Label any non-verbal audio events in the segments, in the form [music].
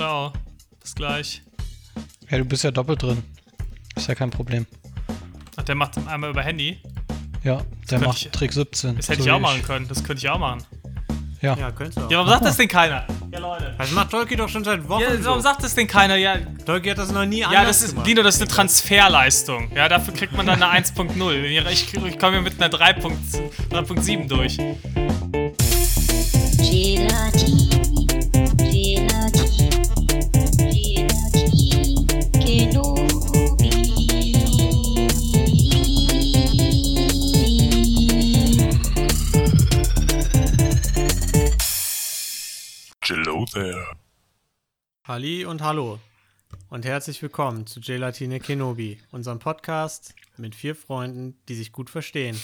Ciao. Bis gleich. Ja, du bist ja doppelt drin. Ist ja kein Problem. Ach, der macht einmal über Handy. Ja, der macht ich- Trick 17. Das hätte so ich auch machen können. Das könnte ich auch machen. Ja. Ja, könntest du auch. Ja, warum sagt das denn keiner? Ja, Leute. Das macht Tolki doch schon seit Wochen Ja, warum so. sagt das denn keiner? Ja, Tolki hat das noch nie ja anders das ist, gemacht. Dino, das ist eine Transferleistung. Ja, dafür kriegt man dann eine 1.0. Ich, ich komme hier mit einer 3.- 3.7 durch. Halli und hallo. Und herzlich willkommen zu Gelatine Kenobi, unserem Podcast mit vier Freunden, die sich gut verstehen.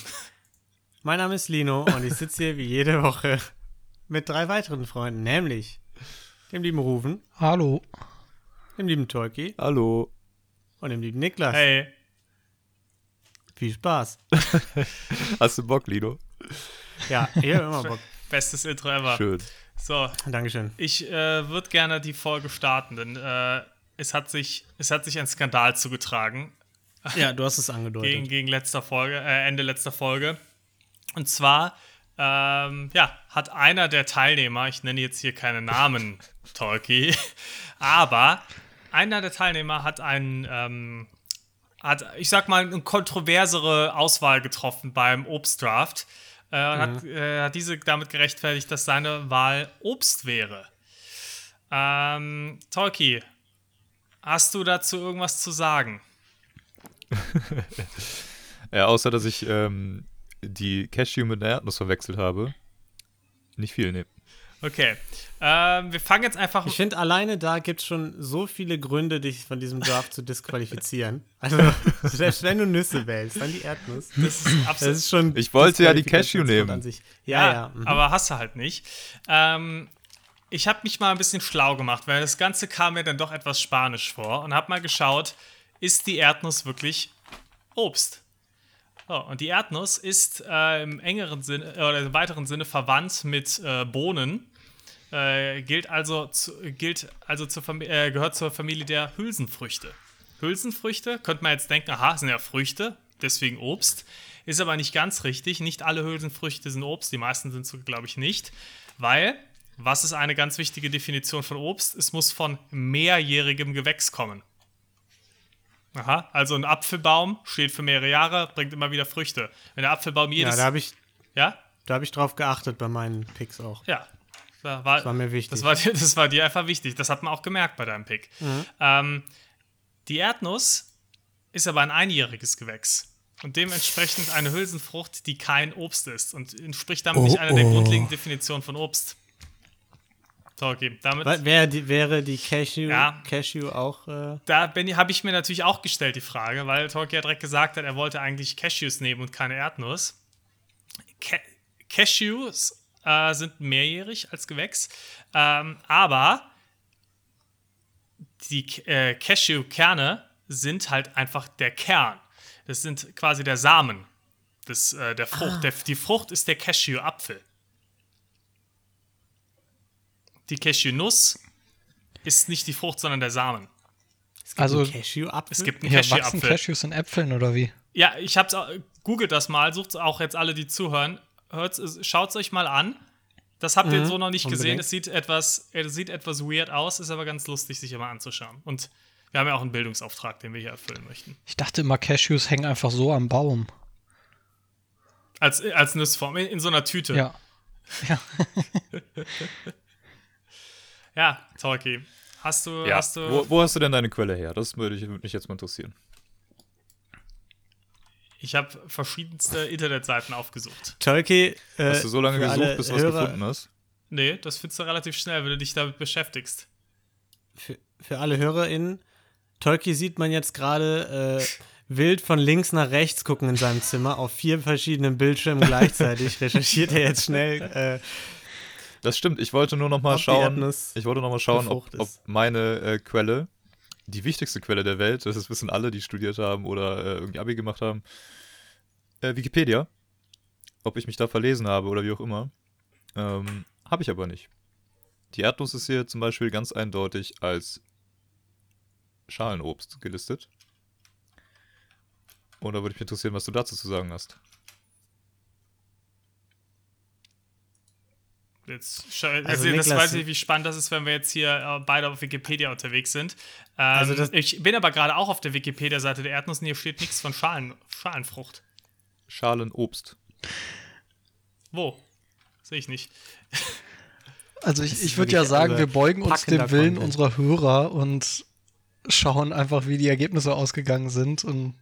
Mein Name ist Lino und ich sitze hier wie jede Woche mit drei weiteren Freunden, nämlich dem lieben Ruven, Hallo. dem lieben Tolki Hallo. und dem lieben Niklas. Hey, Viel Spaß. [laughs] Hast du Bock, Lido? Ja, ich hab immer Bock. bestes Intro ever. Schön. So, Dankeschön. ich äh, würde gerne die Folge starten, denn äh, es, hat sich, es hat sich ein Skandal zugetragen Ja, du hast es angedeutet. gegen, gegen letzter Folge, äh, Ende letzter Folge. Und zwar, ähm, ja, hat einer der Teilnehmer, ich nenne jetzt hier keine Namen, [laughs] Tolki, aber einer der Teilnehmer hat einen, ähm, hat, ich sag mal, eine kontroversere Auswahl getroffen beim Obstdraft. Äh, und hat, äh, hat diese damit gerechtfertigt, dass seine Wahl Obst wäre. Ähm, Tolki, hast du dazu irgendwas zu sagen? [laughs] Ja, außer dass ich ähm, die Cashew mit einer Erdnuss verwechselt habe. Nicht viel, ne. Okay. Ähm, wir fangen jetzt einfach. Ich finde, alleine da gibt es schon so viele Gründe, dich von diesem Draft zu disqualifizieren. [laughs] Also, selbst wenn du Nüsse wählst, dann die Erdnuss. Das ist [laughs] Das absolut. ist schon. Ich wollte ja die Cashew nehmen. An sich. Ja, ja. mhm. aber hast du halt nicht. Ähm, ich habe mich mal ein bisschen schlau gemacht, weil das Ganze kam mir dann doch etwas spanisch vor und habe mal geschaut, ist die Erdnuss wirklich Obst? So, und die Erdnuss ist äh, im engeren Sinne äh, oder im weiteren Sinne verwandt mit äh, Bohnen. Äh, gilt also, zu, gilt also zur Fam äh, gehört zur Familie der Hülsenfrüchte. Hülsenfrüchte könnte man jetzt denken, aha, sind ja Früchte, deswegen Obst. Ist aber nicht ganz richtig. Nicht alle Hülsenfrüchte sind Obst, die meisten sind so, glaube ich, nicht. Weil, was ist eine ganz wichtige Definition von Obst? Es muss von mehrjährigem Gewächs kommen. Aha, also ein Apfelbaum steht für mehrere Jahre, bringt immer wieder Früchte. Wenn der Apfelbaum ja, jedes. da habe ich, ja? da hab ich drauf geachtet bei meinen Picks auch. Ja. Das war, war mir wichtig. Das war, dir- das war dir einfach wichtig. Das hat man auch gemerkt bei deinem Pick. Ähm, die Erdnuss ist aber ein einjähriges Gewächs. Und dementsprechend eine Hülsenfrucht, die kein Obst ist. Und entspricht damit nicht einer der grundlegenden Definitionen von Obst. So, okay. Damit, Wa- Wäre die, wäre die Cashew, Ja. Cashew auch. Äh, da habe ich mir natürlich auch gestellt, die Frage, weil Tolki ja direkt gesagt hat, er wollte eigentlich Cashews nehmen und keine Erdnuss. Ca Cashews äh, sind mehrjährig als Gewächs, ähm, aber die äh, Cashew-Kerne sind halt einfach der Kern. Das sind quasi der Samen des, äh, der Frucht. Der, die Frucht ist der Cashew-Apfel. Die Cashew-Nuss ist nicht die Frucht, sondern der Samen. es gibt Also- einen Cashew-Apfel. Es gibt einen Hier wachsen Cashew-Apfel. Cashews in Äpfeln oder wie? Ja, ich hab's auch, googelt das mal, sucht auch jetzt alle, die zuhören. Schaut es euch mal an. Das habt ihr so noch nicht gesehen. Es sieht etwas, es sieht etwas weird aus, ist aber ganz lustig, sich immer anzuschauen. Und wir haben ja auch einen Bildungsauftrag, den wir hier erfüllen möchten. Ich dachte immer, Cashews hängen einfach so am Baum. Als, als Nussform, in, in so einer Tüte. Ja. Ja. [laughs] Ja, Talkie. Hast du, Ja. hast du. Wo, wo hast du denn deine Quelle her? Das würde, ich, würde mich jetzt mal interessieren. Ich habe verschiedenste Internetseiten aufgesucht. Tolki. Äh, Hast du so lange gesucht, bis du was gefunden hast? Nee, das findest du relativ schnell, wenn du dich damit beschäftigst. Für, für alle HörerInnen, Tolki sieht man jetzt gerade äh, wild von links nach rechts gucken in seinem Zimmer auf vier verschiedenen Bildschirmen gleichzeitig. [laughs] Recherchiert er jetzt schnell. Äh, Das stimmt. Ich wollte nur noch mal Ob schauen. Ich wollte noch mal schauen, ob, ob meine äh, Quelle, die wichtigste Quelle der Welt, das wissen alle, die studiert haben oder äh, irgendwie Abi gemacht haben, äh, Wikipedia, ob ich mich da verlesen habe oder wie auch immer. Ähm, habe ich aber nicht. Die Erdnuss ist hier zum Beispiel ganz eindeutig als Schalenobst gelistet. Und da würde mich interessieren, was du dazu zu sagen hast. Jetzt, Also also das Niklas- weiß ich, wie spannend das ist, wenn wir jetzt hier äh, beide auf Wikipedia unterwegs sind. Ähm, Also das- ich bin aber gerade auch auf der Wikipedia-Seite der Erdnuss und hier steht nichts von Schalen, Schalenfrucht. Schalenobst. Wo? Sehe ich nicht. Also ich, Das ich würde ja sagen, wir beugen uns dem Willen Content. unserer Hörer und schauen einfach, wie die Ergebnisse ausgegangen sind. Und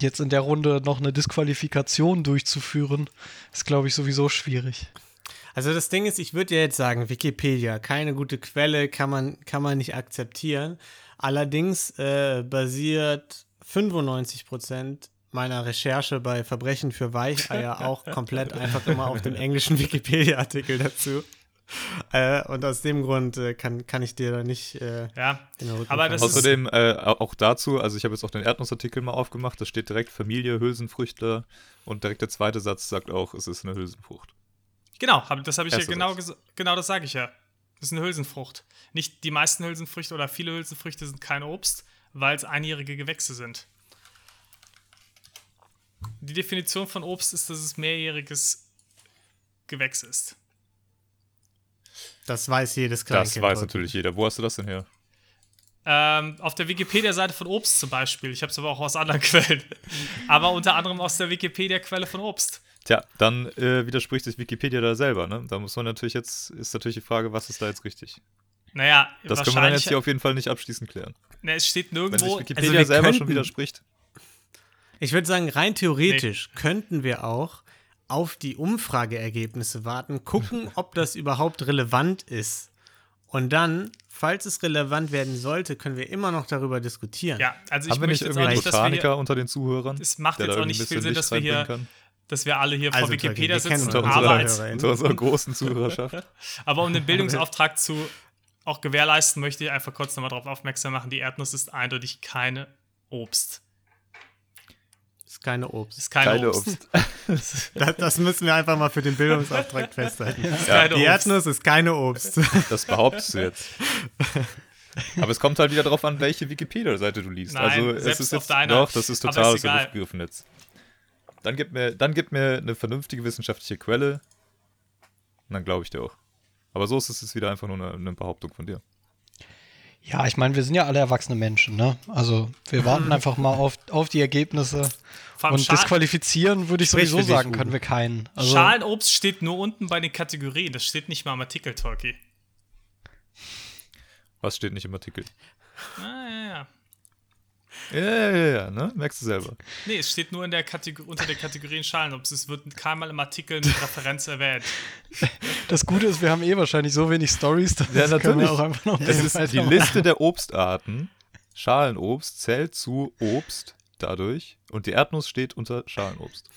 jetzt in der Runde noch eine Disqualifikation durchzuführen, ist, glaube ich, sowieso schwierig. Also das Ding ist, ich würde ja jetzt sagen, Wikipedia, keine gute Quelle, kann man, kann man nicht akzeptieren. Allerdings äh, basiert 95% meiner Recherche bei Verbrechen für Weicheier [laughs] auch komplett einfach immer auf dem englischen Wikipedia-Artikel dazu. [laughs] Äh, und aus dem Grund äh, kann, kann ich dir da nicht äh, Ja, den Rücken Aber das Außerdem äh, auch dazu, also ich habe jetzt auch den Erdnussartikel mal aufgemacht, da steht direkt Familie, Hülsenfrüchtler und direkt der zweite Satz sagt auch, es ist eine Hülsenfrucht. genau, hab, das habe ich ja Erster genau Satz. gesagt. Genau das sage ich ja. Das ist eine Hülsenfrucht. Nicht die meisten Hülsenfrüchte oder viele Hülsenfrüchte sind kein Obst, weil es einjährige Gewächse sind. Die Definition von Obst ist, dass es mehrjähriges Gewächs ist. Das weiß jedes Kleinkind. Das weiß heute. natürlich jeder. Wo hast du das denn her? Ähm, auf der Wikipedia-Seite von Obst zum Beispiel. Ich habe es aber auch aus anderen [laughs] Quellen. aber unter anderem aus der Wikipedia-Quelle von Obst. Tja, dann äh, widerspricht sich Wikipedia da selber, ne? Da muss man natürlich jetzt, ist natürlich die Frage, was ist da jetzt richtig? Naja, Das können wir dann jetzt hier auf jeden Fall nicht abschließend klären. ne, es steht Wenn sich nirgendwo. Wikipedia wir selber schon könnten- widerspricht. Ich würde sagen, rein theoretisch könnten wir auch auf die Umfrageergebnisse warten, gucken, [laughs] ob das überhaupt relevant ist. Und dann, falls es relevant werden sollte, können wir immer noch darüber diskutieren. ja, also ich Haben wir nicht irgendwie einen Botaniker hier, unter den Zuhörern? es macht jetzt auch nicht viel Sinn, dass wir hier, kann? dass wir alle hier Also, vor Wikipedia sitzen, unsere aber, Unter als, unter unserer großen Zuhörerschaft. [laughs] aber um den Bildungsauftrag [laughs] zu auch gewährleisten, möchte ich einfach kurz nochmal darauf aufmerksam machen, die Erdnuss ist eindeutig keine Obst. Ist keine Obst. Ist keine, Keine Obst. Obst. [laughs] Das, das müssen wir einfach mal für den Bildungsauftrag festhalten. Ist Ja, keine Die Obst. Erdnuss ist keine Obst. Das behauptest du jetzt. Aber es kommt halt wieder darauf an, welche Wikipedia-Seite du liest. Nein, also es ist auf jetzt, deiner. doch, das ist total aus der. Luft gegriffen jetzt. Dann gib mir, dann gib mir eine vernünftige wissenschaftliche Quelle. Und dann glaube ich dir auch. Aber so ist es jetzt wieder einfach nur eine, eine Behauptung von dir. Ja, ich meine, wir sind ja alle erwachsene Menschen, ne? Also wir warten [laughs] einfach mal auf, auf die Ergebnisse. Vor allem Und Schal disqualifizieren würde ich Sprich sowieso sagen, können wir keinen. Also, Schalenobst steht nur unten bei den Kategorien. Das steht nicht mal im Artikel, Talkie. Was steht nicht im Artikel? Ah, ja, ja. Ja, ja, ja, ja, ne? Merkst du selber. Nee, es steht nur in der Kategor unter der Kategorien Schalenobst. Es wird keinmal im Artikel mit Referenz erwähnt. [laughs] Das Gute ist, wir haben eh wahrscheinlich so wenig Stories, dass Ja, können wir natürlich. auch einfach noch Es ist die. Liste der Obstarten. Schalenobst zählt zu Obst dadurch. Und die Erdnuss steht unter Schalenobst.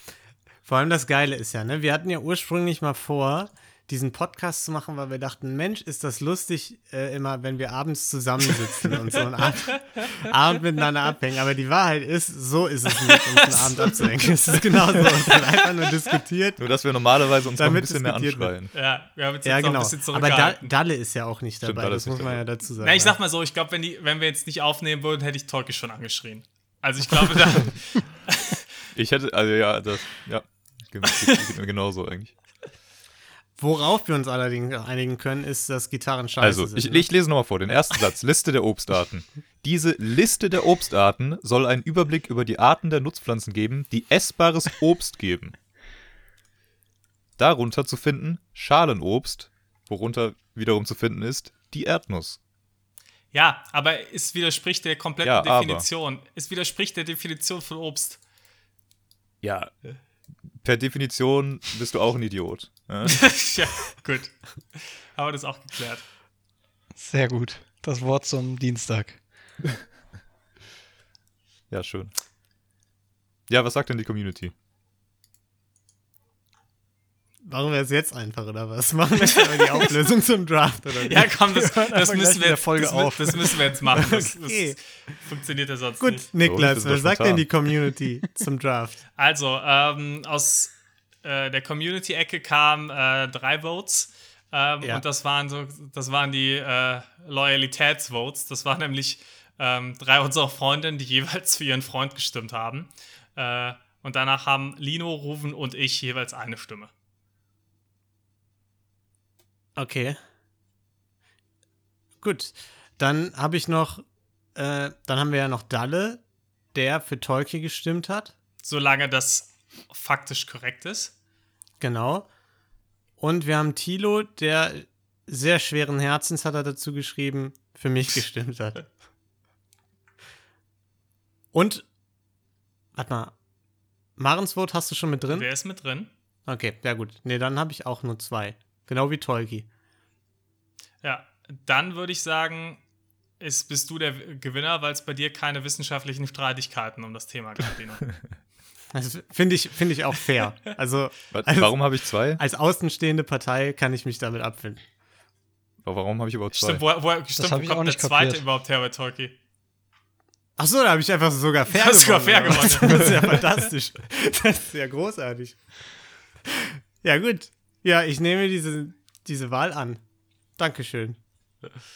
Vor allem das Geile ist ja, ne? Wir hatten ja ursprünglich mal vor, diesen Podcast zu machen, weil wir dachten, Mensch, ist das lustig, äh, immer, wenn wir abends zusammensitzen und so einen Ab [laughs] Abend miteinander abhängen. Aber die Wahrheit ist, so ist es nicht, uns einen Abend abzuhängen. Es ist genau so. Es wird einfach nur diskutiert. Nur, dass wir normalerweise uns noch ein Damit bisschen mehr wird. anschreien. Ja, wir haben uns Ja, jetzt genau. ein bisschen Aber da. Dalle ist ja auch nicht Stimmt, dabei. Dalle das muss man ja dabei. dazu sagen. Na, ich sag mal so, ich glaube, wenn, die- wenn wir jetzt nicht aufnehmen würden, hätte ich Talkie schon angeschrien. Also ich glaube, da, [laughs] Ich hätte, also ja, das, ja, genauso eigentlich. Worauf wir uns allerdings einigen können, ist, dass Gitarren scheiße Also, sind. ich, ne? ich lese nochmal vor, den ersten Satz, Liste der Obstarten. Diese Liste der Obstarten soll einen Überblick über die Arten der Nutzpflanzen geben, die essbares Obst geben. Darunter zu finden Schalenobst, worunter wiederum zu finden ist die Erdnuss. Ja, aber es widerspricht der kompletten Ja, aber. Definition. Es widerspricht der Definition von Obst. Ja, per Definition bist du auch ein Idiot. Ja? [laughs] ja, gut. Haben wir das auch geklärt. Sehr gut. Das Wort zum Dienstag. ja, schön. Ja, was sagt denn die Community? Machen wir es jetzt einfach, oder was? [laughs] Machen wir die Auflösung zum Draft, oder wie? Ja, komm, das, [laughs] das, müssen, wir Folge das, auf. das müssen wir jetzt machen. Das, [laughs] Okay. das funktioniert ja sonst Gut, nicht. Niklas, So, das was sagt denn die Community zum Draft? Also, ähm, aus äh, der Community-Ecke kamen äh, drei Votes. Ähm, Ja. Und das waren so, das waren die äh, Loyalitätsvotes. Das waren nämlich ähm, drei unserer Freundinnen, die jeweils für ihren Freund gestimmt haben. Äh, und danach haben Lino, Ruven und ich jeweils eine Stimme. Okay. Gut. Dann habe ich noch, äh, dann haben wir ja noch Dalle, der für Tolkien gestimmt hat. Solange das faktisch korrekt ist. Genau. Und wir haben Tilo, der sehr schweren Herzens hat er dazu geschrieben, für mich gestimmt hat. [laughs] Und, warte mal, Marens Vote hast du schon mit drin? Der ist mit drin. Okay, ja gut. Nee, dann habe ich auch nur zwei. Genau wie Tolki. Ja, dann würde ich sagen, ist, bist du der Gewinner, weil es bei dir keine wissenschaftlichen Streitigkeiten um das Thema gab, Lino. Also [laughs] finde ich, finde ich auch fair. Also als, Warum habe ich zwei? als außenstehende Partei kann ich mich damit abfinden. Warum habe ich überhaupt zwei? Stimmt, wo, wo, stimmt, wo ich kommt auch der nicht zweite kapiert. überhaupt her bei Tolki? Ach so, da habe ich einfach sogar fair Du hast sogar fair gewonnen. [laughs] Das ist ja fantastisch. Das ist ja großartig. Ja, gut. Ja, ich nehme diese, diese Wahl an. Dankeschön.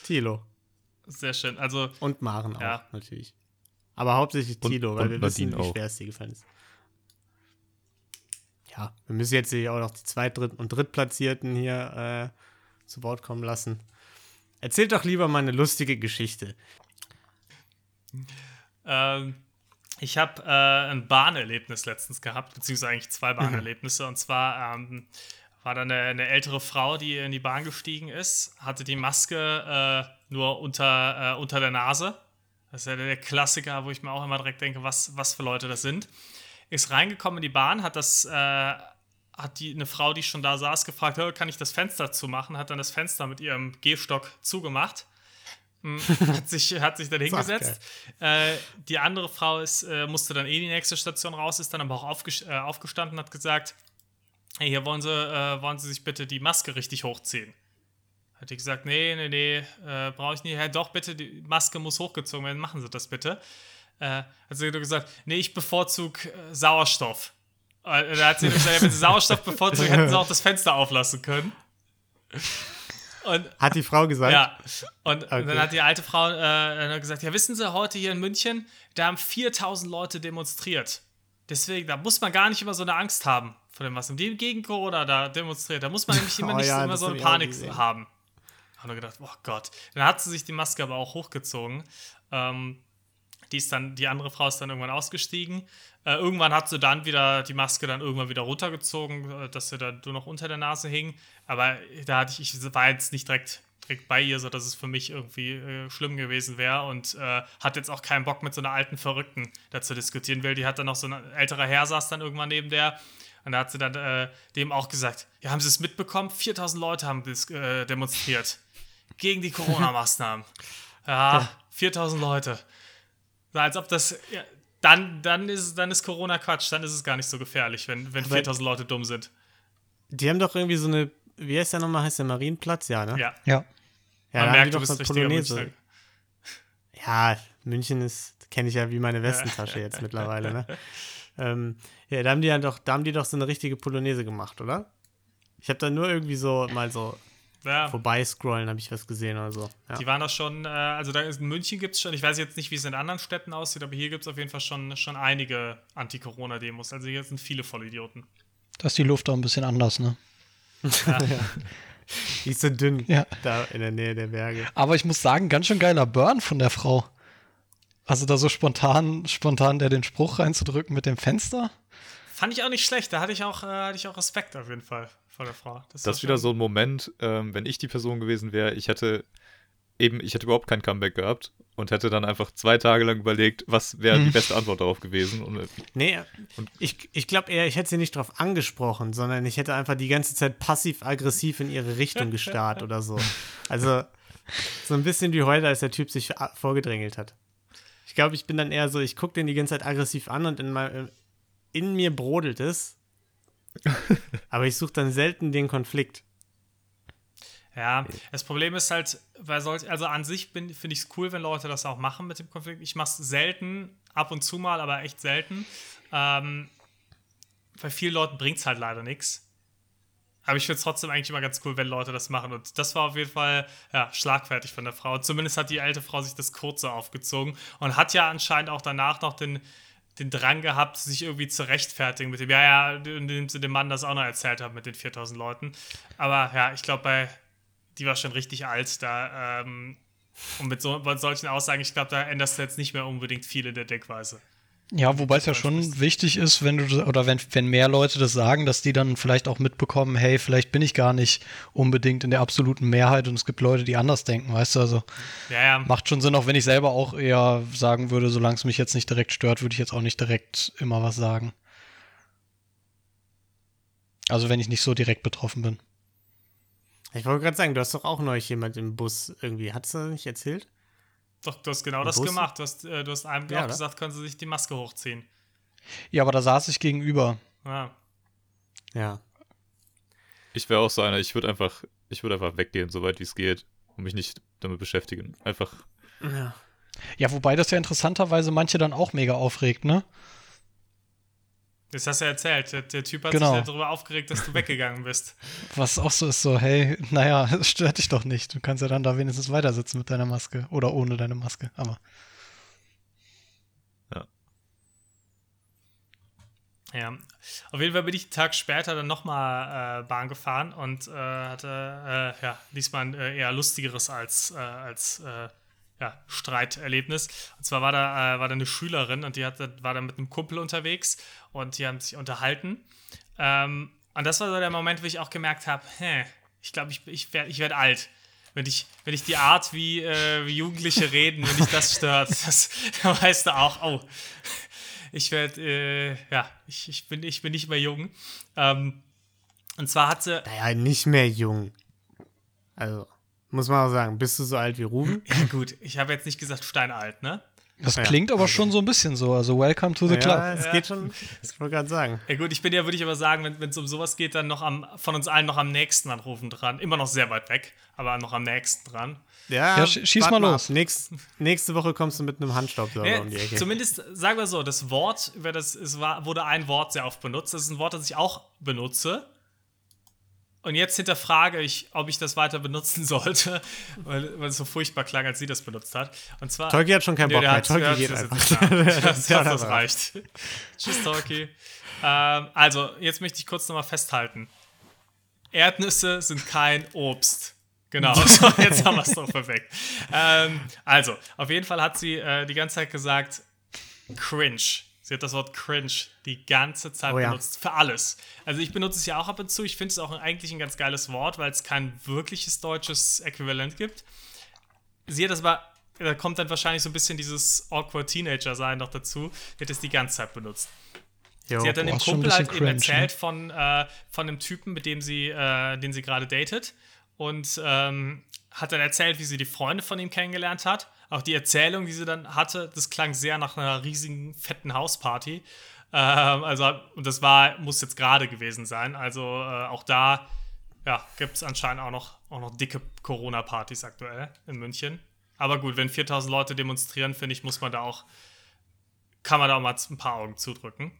Tilo. Sehr schön. Also, Und Maren auch, Ja. natürlich. Aber hauptsächlich Und- Tilo, weil und wir wissen, Nadine wie auch. schwer es dir gefallen ist. Ja, wir müssen jetzt hier auch noch die Zweit-, Dritt- und Drittplatzierten hier äh, zu Wort kommen lassen. Erzählt doch lieber mal eine lustige Geschichte. ähm, ich habe äh, ein Bahnerlebnis letztens gehabt, beziehungsweise eigentlich zwei [laughs] Bahnerlebnisse. Und zwar ähm, war da eine, eine ältere Frau, die in die Bahn gestiegen ist, hatte die Maske äh, nur unter, äh, unter der Nase. Das ist ja der Klassiker, wo ich mir auch immer direkt denke, was, was für Leute das sind. Ist reingekommen in die Bahn, hat das, äh, hat die, eine Frau, die schon da saß, gefragt, "Hör, kann ich das Fenster zumachen? Hat dann das Fenster mit ihrem Gehstock zugemacht. Hm, [laughs] hat, sich, hat sich dann hingesetzt. Äh, die andere Frau ist, äh, musste dann eh die nächste Station raus, ist dann aber auch aufges äh, aufgestanden und hat gesagt, hey, hier wollen sie, äh, wollen sie sich bitte die Maske richtig hochziehen. Hat die gesagt, nee, nee, nee, äh, brauche ich nicht. Ja, doch, bitte, die Maske muss hochgezogen werden, machen Sie das bitte. Äh, hat sie nur gesagt, nee, ich bevorzuge äh, Sauerstoff. Äh, da hat sie gesagt, ja, wenn sie Sauerstoff [laughs] bevorzugen, hätten sie auch das Fenster auflassen können. Und Hat die Frau gesagt? ja, und Okay. dann hat die alte Frau äh, dann gesagt, ja, wissen Sie, heute hier in München, da haben 4000 Leute demonstriert. Deswegen, da muss man gar nicht immer so eine Angst haben vor dem, was im gegen Corona da demonstriert. Da muss man [laughs] nämlich immer Oh nicht ja, immer das so eine Panik haben. Haben wir gedacht, oh Gott. Dann hat sie sich die Maske aber auch hochgezogen. Ähm, die ist dann, die andere Frau ist dann irgendwann ausgestiegen. Äh, irgendwann hat sie dann wieder die Maske dann irgendwann wieder runtergezogen, äh, dass sie dann nur noch unter der Nase hing. Aber da hatte ich, ich war jetzt nicht direkt, direkt bei ihr, sodass es für mich irgendwie äh, schlimm gewesen wäre und äh, hat jetzt auch keinen Bock mit so einer alten Verrückten da zu diskutieren will. Die hat dann noch so ein älterer Herr saß dann irgendwann neben der. Und da hat sie dann äh, dem auch gesagt, ja, haben Sie es mitbekommen? 4000 Leute haben dis äh, demonstriert gegen die Corona-Maßnahmen. [laughs] Ja, 4000 Leute. Als ob das. Ja, dann, dann, ist, dann ist Corona Quatsch, dann ist es gar nicht so gefährlich, wenn, wenn Aber- 4000 Leute dumm sind. Die haben doch irgendwie so eine, wie heißt der nochmal? Heißt der Marienplatz? Ja, ne? Ja, Ja. ja man merkt, du doch bist Polonaise. Ja, München ist, kenne ich ja wie meine Westentasche jetzt mittlerweile, ne? Ähm, ja, da haben die ja doch, da haben die doch so eine richtige Polonaise gemacht, oder? Ich habe da nur irgendwie so mal so Ja, vorbeiscrollen, habe ich was gesehen oder so. Ja. die waren doch schon, äh, also da ist, in München gibt es schon, ich weiß jetzt nicht, wie es in anderen Städten aussieht, aber hier gibt es auf jeden Fall schon, schon einige Anti-Corona-Demos. Also hier sind viele Vollidioten. Da ist die Luft auch ein bisschen anders, ne? Die ist so dünn, Ja. da in der Nähe der Berge. Aber ich muss sagen, ganz schön geiler Burn von der Frau. Also da so spontan, spontan der den Spruch reinzudrücken mit dem Fenster. Fand ich auch nicht schlecht, da hatte ich auch, äh, hatte ich auch Respekt auf jeden Fall vor der Frau. Das war ist wieder so ein Moment, ähm, wenn ich die Person gewesen wäre, ich hätte eben, ich hätte überhaupt kein Comeback gehabt und hätte dann einfach zwei Tage lang überlegt, was wäre die beste Antwort darauf gewesen. Und äh, Nee, ich, ich glaube eher, ich hätte sie nicht drauf angesprochen, sondern ich hätte einfach die ganze Zeit passiv-aggressiv in ihre Richtung gestarrt oder so. Also so ein bisschen wie heute, als der Typ sich vorgedrängelt hat. Ich glaube, ich bin dann eher so, ich gucke den die ganze Zeit aggressiv an und in, mein, in mir brodelt es. [laughs] Aber ich suche dann selten den Konflikt. Ja, das Problem ist halt, weil solch, also an sich finde ich es cool, wenn Leute das auch machen mit dem Konflikt. Ich mache es selten, ab und zu mal, aber echt selten. Ähm, bei vielen Leuten bringt es halt leider nichts. Aber ich finde es trotzdem eigentlich immer ganz cool, wenn Leute das machen. Und das war auf jeden Fall ja, schlagfertig von der Frau. Zumindest hat die alte Frau sich das kurze aufgezogen und hat ja anscheinend auch danach noch den, den Drang gehabt, sich irgendwie zu rechtfertigen mit dem, ja, ja, indem sie dem Mann das auch noch erzählt hat mit den 4000 Leuten. Aber ja, ich glaube, bei die war schon richtig alt da. Ähm, und mit, so, mit solchen Aussagen, ich glaube, da änderst du jetzt nicht mehr unbedingt viel in der Denkweise. Ja, wobei es ja schon wichtig ist, wenn du oder wenn, wenn mehr Leute das sagen, dass die dann vielleicht auch mitbekommen, hey, vielleicht bin ich gar nicht unbedingt in der absoluten Mehrheit und es gibt Leute, die anders denken, weißt du, also Ja, ja. macht schon Sinn, auch wenn ich selber auch eher sagen würde, solange es mich jetzt nicht direkt stört, würde ich jetzt auch nicht direkt immer was sagen. Also wenn ich nicht so direkt betroffen bin. Ich wollte gerade sagen, du hast doch auch neulich jemand im Bus irgendwie. Du das nicht erzählt? Doch, du hast genau Im das Bus? gemacht. Du hast, äh, du hast einem Ja, auch gesagt, können sie sich die Maske hochziehen. Ja, aber da saß ich gegenüber. Ja. Ja. Ich wäre auch so einer, ich würde einfach, ich würde einfach weggehen, soweit wie es geht, und mich nicht damit beschäftigen. Einfach, Ja. Ja, wobei das ja interessanterweise manche dann auch mega aufregt, ne? Das hast du ja erzählt. Der, der Typ hat Genau. sich ja darüber aufgeregt, dass du [laughs] weggegangen bist. Was auch so ist, so, hey, naja, [laughs] es stört dich doch nicht. Du kannst ja dann da wenigstens weitersitzen mit deiner Maske oder ohne deine Maske. Aber Ja. Auf jeden Fall bin ich einen Tag später dann nochmal äh, Bahn gefahren und äh, hatte äh, ja, diesmal ein äh, eher lustigeres als, äh, als äh, ja, Streiterlebnis. Und zwar war da, äh, war da eine Schülerin und die hatte, war da mit einem Kumpel unterwegs und die haben sich unterhalten. Ähm, und das war so der Moment, wo ich auch gemerkt habe, hä, ich glaube, ich, ich werde ich werd alt. Wenn ich, wenn ich die Art, wie, äh, wie Jugendliche reden, wenn dich das stört, [laughs] das, weißt du auch, oh, ich werde, äh, ja, ich, ich, bin, ich bin nicht mehr jung. Ähm, und zwar hatte, Naja, nicht mehr jung. Also, muss man auch sagen, bist du so alt wie Ruben? ja gut, ich habe jetzt nicht gesagt steinalt, ne? das Ja, klingt aber schon so ein bisschen so. Also, welcome to the club. Ja, es Ja. geht schon. Ich wollte gerade sagen. Ja gut, ich bin ja, würde ich aber sagen, wenn es um sowas geht, dann noch am, von uns allen noch am nächsten anrufen dran. Immer noch sehr weit weg, aber noch am nächsten dran. Ja, Ja, sch- schieß mal los. Nächst, nächste Woche kommst du mit einem Handstaubsauger Nee, um die Ecke. zumindest, sagen wir so, das Wort, über das es war, wurde ein Wort sehr oft benutzt. Das ist ein Wort, das ich auch benutze. Und jetzt hinterfrage ich, ob ich das weiter benutzen sollte, [laughs] weil, weil es so furchtbar klang, als sie das benutzt hat. Und zwar. Tolki hat schon keinen Nee, Bock mehr. Tolki geht [laughs] das einfach. das das reicht. Tschüss, Tolki. Ähm, also, jetzt möchte ich kurz nochmal festhalten. Erdnüsse sind kein Obst. Genau, [laughs] so, jetzt haben wir es doch perfekt. Ähm, also, auf jeden Fall hat sie äh, die ganze Zeit gesagt, cringe. Hat das Wort cringe die ganze Zeit Oh ja. benutzt. Für alles. Also ich benutze es ja auch ab und zu. Ich finde es auch eigentlich ein ganz geiles Wort, weil es kein wirkliches deutsches Äquivalent gibt. Sie hat das aber, da kommt dann wahrscheinlich so ein bisschen dieses awkward Teenager-Sein noch dazu. Sie hat es die ganze Zeit benutzt. Jo. Sie hat dann boah, dem Kumpel halt bisschen eben cringe, erzählt von, äh, von einem Typen, mit dem sie, äh, den sie gerade datet. Und ähm, hat dann erzählt, wie sie die Freunde von ihm kennengelernt hat. Auch die Erzählung, die sie dann hatte, das klang sehr nach einer riesigen, fetten Hausparty. Ähm, also, und das war, muss jetzt gerade gewesen sein. Also äh, auch da ja, gibt es anscheinend auch noch, auch noch dicke Corona-Partys aktuell in München. Aber gut, wenn 4000 Leute demonstrieren, finde ich, muss man da auch, kann man da auch mal ein paar Augen zudrücken.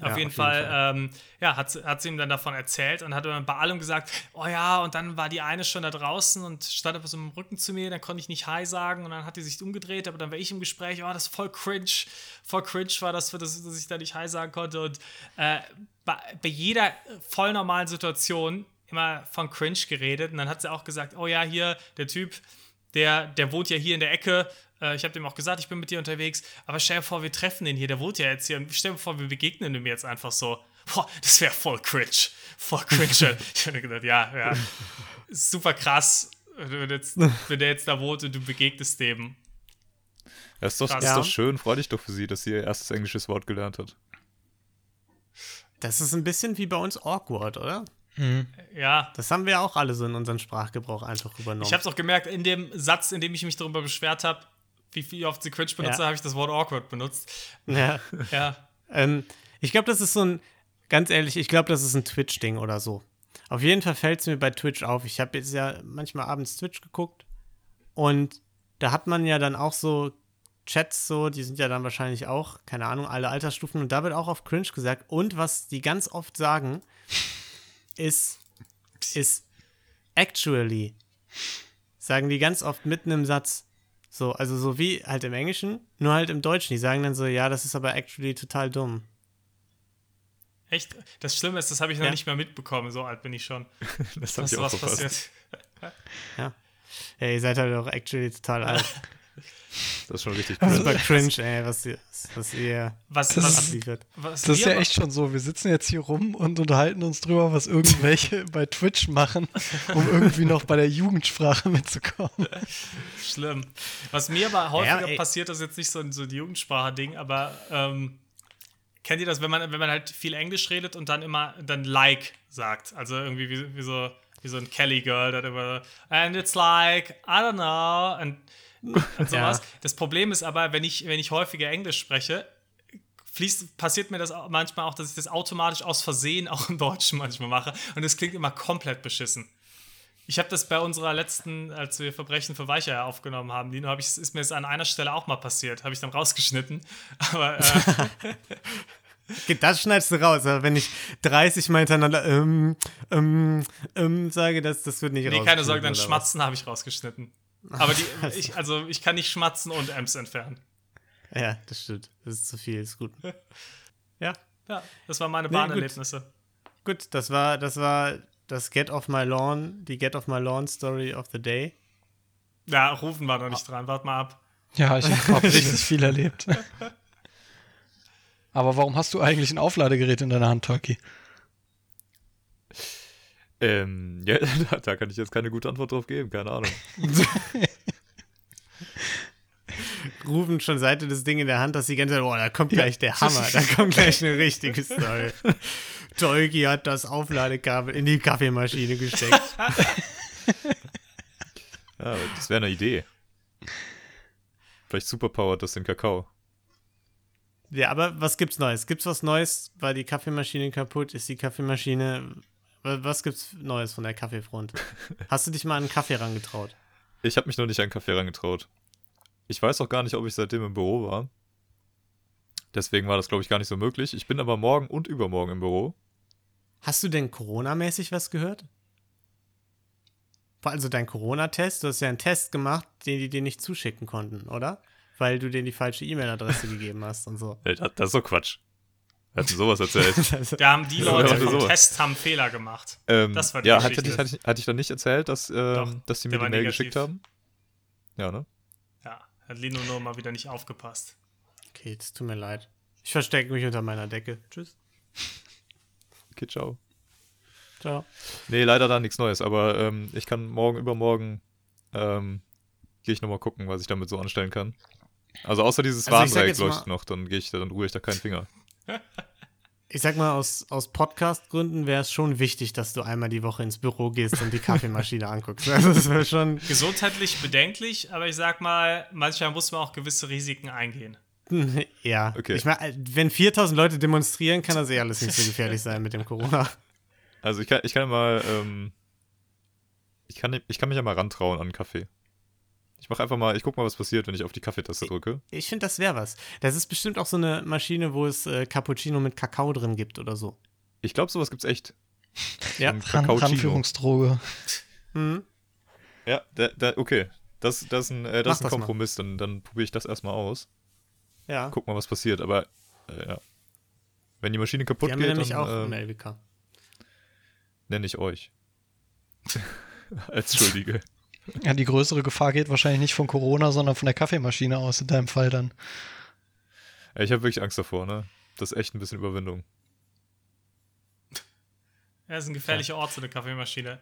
Auf, Ja, jeden auf jeden Fall, Fall. Ähm, ja, hat, sie- hat sie ihm dann davon erzählt und hat dann bei allem gesagt, oh ja, und dann war die eine schon da draußen und stand aber so im Rücken zu mir, dann konnte ich nicht Hi sagen und dann hat die sich umgedreht, aber dann war ich im Gespräch, oh, das ist voll cringe, voll cringe war das, für das dass ich da nicht Hi sagen konnte und äh, bei, bei jeder voll normalen Situation immer von cringe geredet und dann hat sie auch gesagt, oh ja, hier, der Typ, der, der wohnt ja hier in der Ecke. Äh, ich habe dem auch gesagt, ich bin mit dir unterwegs. Aber stell dir vor, wir treffen den hier. Der wohnt ja jetzt hier. Und stell dir vor, wir begegnen ihm jetzt einfach so. Boah, das wäre voll cringe. Voll cringe. [laughs] ich habe gedacht, ja, ja. Ist super krass, wenn, jetzt, wenn der jetzt da wohnt und du begegnest dem. Ja, ist doch, Krass. ist doch schön, freu dich doch für sie, dass sie ihr erstes englisches Wort gelernt hat. Das ist ein bisschen wie bei uns awkward, oder? Ja. Das haben wir auch alle so in unseren Sprachgebrauch einfach übernommen. Ich habe es auch gemerkt, in dem Satz, in dem ich mich darüber beschwert habe, wie, wie oft sie cringe benutze, Ja. habe ich das Wort awkward benutzt. ja. [laughs] Ja. Ähm, ich glaube, das ist so ein, ganz ehrlich, ich glaube, das ist ein Twitch-Ding oder so. Auf jeden Fall fällt es mir bei Twitch auf. Ich habe jetzt ja manchmal abends Twitch geguckt und da hat man ja dann auch so Chats so, die sind ja dann wahrscheinlich auch, keine Ahnung, alle Altersstufen und da wird auch auf Cringe gesagt. Und was die ganz oft sagen, ist ist actually. Sagen die ganz oft mitten im Satz. So, also so wie halt im Englischen, nur halt im Deutschen. Die sagen dann so, ja, das ist aber actually total dumm. Echt? Das Schlimme ist, das habe ich noch Ja. nicht mehr mitbekommen. So alt bin ich schon. [laughs] Das ich auch sowas verpasst. passiert. Ja. Ja, ihr seid halt auch actually total [laughs] alt. Das ist schon richtig Super cringe. ey, was ihr, was ihr Was, Das was, ist- abliefert. was Das ist ja aber- echt schon so. Wir sitzen jetzt hier rum und unterhalten uns drüber, was irgendwelche [laughs] bei Twitch machen, um irgendwie noch bei der Jugendsprache mitzukommen. Schlimm. Was mir aber häufiger ey. passiert, das ist jetzt nicht so ein, so ein Jugendsprache-Ding, aber ähm, kennt ihr das, wenn man, wenn man halt viel Englisch redet und dann immer dann like sagt? Also irgendwie wie, wie so wie so ein Kelly Girl, das immer and it's like, I don't know und, [laughs] und sowas. Ja. Das Problem ist aber, wenn ich, wenn ich häufiger Englisch spreche, fließt, passiert mir das manchmal auch, dass ich das automatisch aus Versehen auch im Deutschen manchmal mache und es klingt immer komplett beschissen. Ich habe das bei unserer letzten, als wir Verbrechen für Weicher aufgenommen haben, Lino, hab ich, ist mir das an einer Stelle auch mal passiert. Habe ich dann rausgeschnitten. [laughs] Aber äh, [laughs] Das schneidest du raus, aber wenn ich 30 Mal hintereinander ähm, ähm, ähm, sage, das, das wird nicht nee, keine Sorge, dann? Schmatzen habe ich rausgeschnitten. Aber die, [laughs] ich, also ich kann nicht schmatzen und Ems entfernen. Ja, das stimmt. Das ist zu viel, ist gut. [laughs] Ja, Ja, das waren meine Nee, gut. Bahnerlebnisse. gut, das war, das war das Get Off My Lawn, die Get Off My Lawn Story of the Day. Ja, rufen wir noch nicht dran. Wart mal ab. Ja, ich habe [laughs] richtig viel erlebt. Aber warum hast du eigentlich ein Aufladegerät in deiner Hand, Turkey? Ähm, ja, da, [laughs] da kann ich jetzt keine gute Antwort drauf geben, keine Ahnung. [laughs] Rufen schon Seite das Ding in der Hand, dass die ganze Zeit, boah, da kommt gleich der Hammer, da kommt gleich eine richtige Story. [laughs] Tolki hat das Aufladekabel in die Kaffeemaschine gesteckt. Ja, das wäre eine Idee. Vielleicht superpowert das den Kakao. Ja, aber was gibt's Neues? Gibt's was Neues? War die Kaffeemaschine kaputt? Ist die Kaffeemaschine. Wa- Was gibt's Neues von der Kaffeefront? Hast du dich mal an einen Kaffee rangetraut? Ich habe mich noch nicht an einen Kaffee rangetraut. Ich weiß auch gar nicht, ob ich seitdem im Büro war. Deswegen war das, glaube ich, gar nicht so möglich. Ich bin aber morgen und übermorgen im Büro. Hast du denn Corona-mäßig was gehört? Also dein Corona-Test, du hast ja einen Test gemacht, den die dir nicht zuschicken konnten, oder? Weil du denen die falsche E-Mail-Adresse [laughs] gegeben hast und so. Das, das ist so Quatsch. Wer hat denn sowas erzählt? [laughs] Da haben die Ja, Leute vom sowas. Test haben Fehler gemacht. ähm, Das war die ja, hatte Geschichte. ich, hatte, ich, hatte ich dann nicht erzählt, dass, Doch, ähm, dass die mir die Mail negativ. geschickt haben? Ja, ne? Ja, hat Lino nur mal wieder nicht aufgepasst. okay, es tut mir leid. Ich verstecke mich unter meiner Decke. Tschüss. Okay, ciao. Ciao. Nee, leider da nichts Neues, aber ähm, ich kann morgen, übermorgen, ähm, gehe ich nochmal gucken, was ich damit so anstellen kann. Also außer dieses Also Warndreieck leuchtet noch, dann gehe ich, da- dann rühre ich da keinen Finger. Ich sag mal, aus, aus Podcast-Gründen wäre es schon wichtig, dass du einmal die Woche ins Büro gehst und die Kaffeemaschine [laughs] anguckst. Also das wäre schon. Gesundheitlich bedenklich, aber ich sag mal, manchmal muss man auch gewisse Risiken eingehen. [laughs] Ja. Okay. Ich meine, wenn 4000 Leute demonstrieren, kann das eh alles nicht so gefährlich sein mit dem Corona. Also ich kann, ich kann mal, ähm, ich kann, ich kann mich ja mal rantrauen an Kaffee. Ich mache einfach mal, ich guck mal, was passiert, wenn ich auf die Kaffeetaste drücke. Ich finde, das wäre was. Das ist bestimmt auch so eine Maschine, wo es äh, Cappuccino mit Kakao drin gibt oder so. Ich glaube, sowas gibt's echt. [laughs] Ja. Ranführungsdroge. Mhm. Ja, da, da, okay. Das, das ist ein, äh, das ist Mach ein das mal. Kompromiss, dann, dann probiere ich das erstmal aus. Ja. Guck mal, was passiert, aber äh, ja. Wenn die Maschine kaputt Die haben wir geht, nämlich dann auch im äh, LWK. nenne ich euch. [laughs] Als Schuldige. Ja, die größere Gefahr geht wahrscheinlich nicht von Corona, sondern von der Kaffeemaschine aus in deinem Fall dann. Ja, ich habe wirklich Angst davor, ne? Das ist echt ein bisschen Überwindung. Ja, das ist ein gefährlicher Ort, so eine Kaffeemaschine.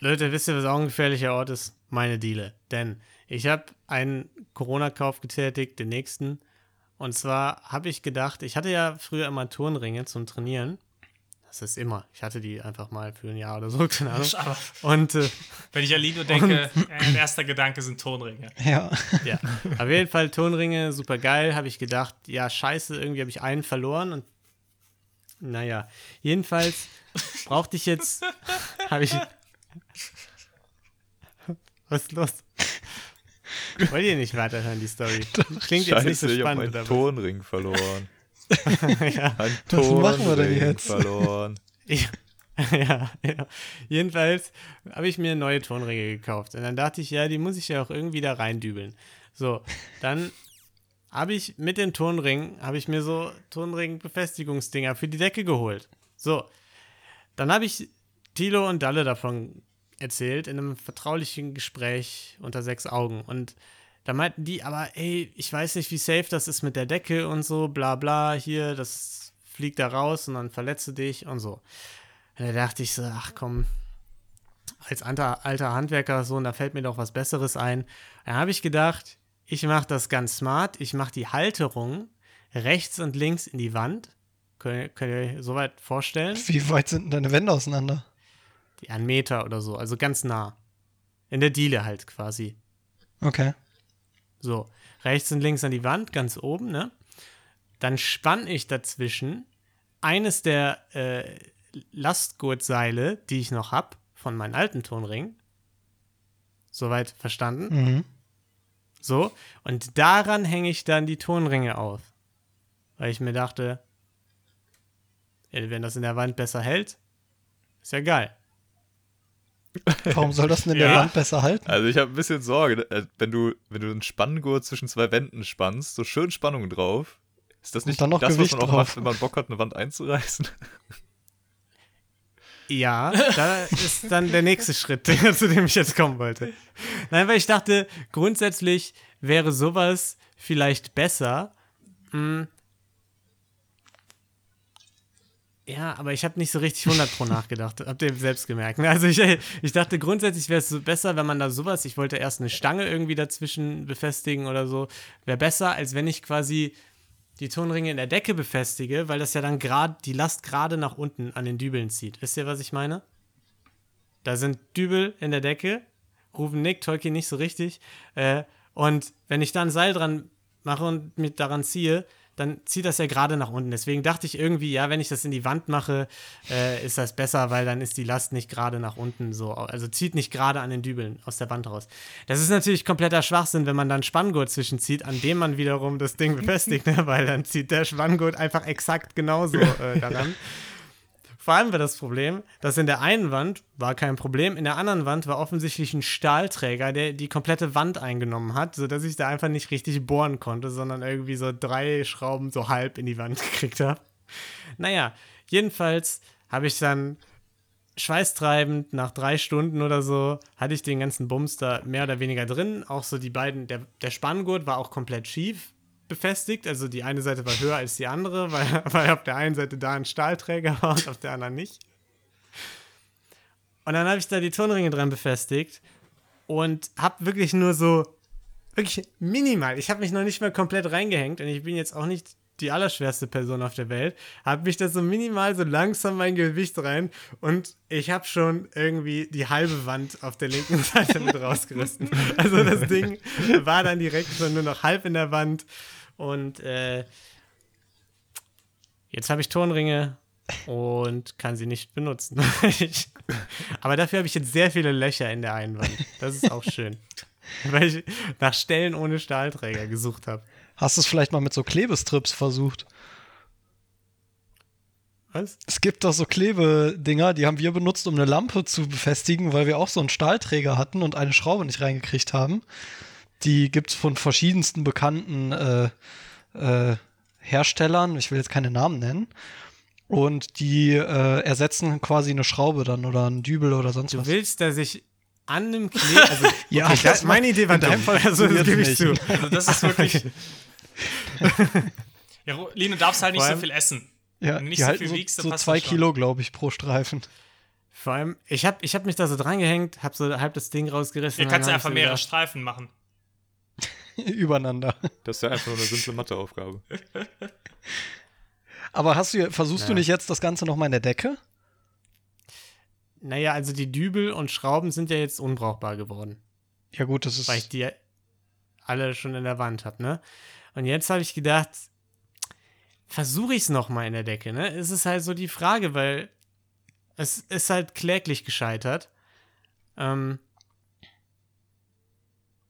Leute, wisst ihr, was auch ein gefährlicher Ort ist? Meine Diele. Denn ich habe einen Corona-Kauf getätigt, den nächsten. Und zwar habe ich gedacht, ich hatte ja früher immer Turnringe zum Trainieren. Das ist immer. Ich hatte die einfach mal für ein Jahr oder so, keine Ahnung. Aber Und äh, wenn ich an Lino denke, äh, erster Gedanke sind Tonringe. Ja. ja, auf jeden Fall Turnringe, super geil. Habe ich gedacht, ja, scheiße, irgendwie habe ich einen verloren. Und naja, jedenfalls brauchte ich jetzt, [laughs] habe ich. Was ist los? Wollt ihr nicht weiterhören, die Story? [laughs] Klingt jetzt nicht so ich habe spannend, meinen? Tonring verloren. [laughs] ja. Was machen wir denn jetzt? verloren. [laughs] Ich ja, ja. Jedenfalls habe ich mir neue Tonringe gekauft. Und dann dachte ich, ja, die muss ich ja auch irgendwie da reindübeln. So, dann habe ich mit dem Tonring, habe ich mir so Tonring-Befestigungsdinger für die Decke geholt. So, dann habe ich Tilo und Dalle davon erzählt in einem vertraulichen Gespräch unter sechs Augen. Und da meinten die, aber ey, ich weiß nicht, wie safe das ist mit der Decke und so, bla bla, hier, das fliegt da raus und dann verletzt du dich und so. Und da dachte ich so, ach komm, als alter, alter Handwerker so, und da fällt mir doch was Besseres ein. Dann habe ich gedacht, ich mache das ganz smart. Ich mache die Halterung rechts und links in die Wand. Könnt, könnt ihr euch soweit vorstellen? [laughs] Wie weit sind denn deine Wände auseinander? Die einen Meter oder so, also ganz nah. In der Diele halt quasi. Okay. So, rechts und links an die Wand, ganz oben, ne? Dann spann ich dazwischen eines der äh, Lastgurtseile, die ich noch hab, von meinem alten Tonring. Soweit verstanden? Mhm. So, und daran hänge ich dann die Tonringe auf. Weil ich mir dachte, wenn das in der Wand besser hält, ist ja geil. [laughs] Warum soll das denn in der Ja. Wand besser halten? Also ich habe ein bisschen Sorge, äh, wenn du, wenn du einen Spanngurt zwischen zwei Wänden spannst, so schön Spannung drauf. Ist das nicht dann noch das, Gewicht was man auch drauf. macht, wenn man Bock hat, eine Wand einzureißen? Ja, da ist dann der nächste Schritt, [laughs] zu dem ich jetzt kommen wollte. Nein, weil ich dachte, grundsätzlich wäre sowas vielleicht besser. Hm. Ja, aber ich habe nicht so richtig 100 pro nachgedacht. [laughs] Habt ihr selbst gemerkt. ne? Also ich, ich dachte, grundsätzlich wäre es besser, wenn man da sowas, ich wollte erst eine Stange irgendwie dazwischen befestigen oder so, wäre besser, als wenn ich quasi die Tonringe in der Decke befestige, weil das ja dann gerade die Last gerade nach unten an den Dübeln zieht. Wisst ihr, was ich meine? Da sind Dübel in der Decke, rufen Nick, Tolkien nicht so richtig. Äh, und wenn ich da ein Seil dran mache und mich daran ziehe, dann zieht das ja gerade nach unten. Deswegen dachte ich irgendwie, ja, wenn ich das in die Wand mache, äh, ist das besser, weil dann ist die Last nicht gerade nach unten so. Also zieht nicht gerade an den Dübeln aus der Wand raus. Das ist natürlich kompletter Schwachsinn, wenn man dann Spanngurt zwischenzieht, an dem man wiederum das Ding befestigt, ne? [laughs] weil dann zieht der Spanngurt einfach exakt genauso äh, [laughs] daran. Vor allem war das Problem, dass in der einen Wand war kein Problem, in der anderen Wand war offensichtlich ein Stahlträger, der die komplette Wand eingenommen hat, sodass ich da einfach nicht richtig bohren konnte, sondern irgendwie so drei Schrauben so halb in die Wand [laughs] gekriegt habe. Naja, jedenfalls habe ich dann schweißtreibend nach drei Stunden oder so, hatte ich den ganzen Bums da mehr oder weniger drin. Auch so die beiden, der, der Spanngurt war auch komplett schief befestigt. Also die eine Seite war höher als die andere, weil, [laughs] weil auf der einen Seite da ein Stahlträger war und auf der anderen nicht. Und dann habe ich da die Tonringe dran befestigt und habe wirklich nur so, wirklich minimal, ich habe mich noch nicht mal komplett reingehängt und ich bin jetzt auch nicht die allerschwerste Person auf der Welt, habe mich da so minimal so langsam mein Gewicht rein und ich habe schon irgendwie die halbe Wand auf der linken [laughs] Seite mit rausgerissen. Also das Ding war dann direkt schon nur noch halb in der Wand und äh, jetzt habe ich Tonringe und kann sie nicht benutzen. [laughs] Aber dafür habe ich jetzt sehr viele Löcher in der Einwand. Das ist auch schön. [laughs] Weil ich nach Stellen ohne Stahlträger gesucht habe. Hast du es vielleicht mal mit so Klebestrips versucht? Was? Es gibt doch so Klebedinger, die haben wir benutzt, um eine Lampe zu befestigen, weil wir auch so einen Stahlträger hatten und eine Schraube nicht reingekriegt haben. Die gibt es von verschiedensten bekannten äh, äh, Herstellern. Ich will jetzt keine Namen nennen. Und die äh, ersetzen quasi eine Schraube dann oder einen Dübel oder sonst Du was. willst, dass ich an einem Kle... Also, [laughs] Ja, okay, das das, meine Idee war in deinem. Fall Also, das gebe ich nicht. zu. Also das [laughs] ist wirklich. ja, Lino, du darfst halt nicht Vor so allem- viel essen. Ja, Wenn du nicht die so viel so, wiegst, dann so passt zwei. Kilo, glaube ich, pro Streifen. Vor allem, ich habe ich hab mich da so dran gehängt, habe so halb das Ding rausgerissen. Ihr und kannst ja einfach so mehrere gedacht, Streifen machen. [laughs] Übereinander. Das ist ja einfach nur eine simple Matheaufgabe. Aber hast du, versuchst du Ja. nicht jetzt das Ganze nochmal in der Decke? Naja, also die Dübel und Schrauben sind ja jetzt unbrauchbar geworden. Ja, gut, das ist. weil ich die alle schon in der Wand habe, ne? Und jetzt habe ich gedacht, versuche ich es nochmal in der Decke, ne? Es ist halt so die Frage, weil es ist halt kläglich gescheitert. Ähm,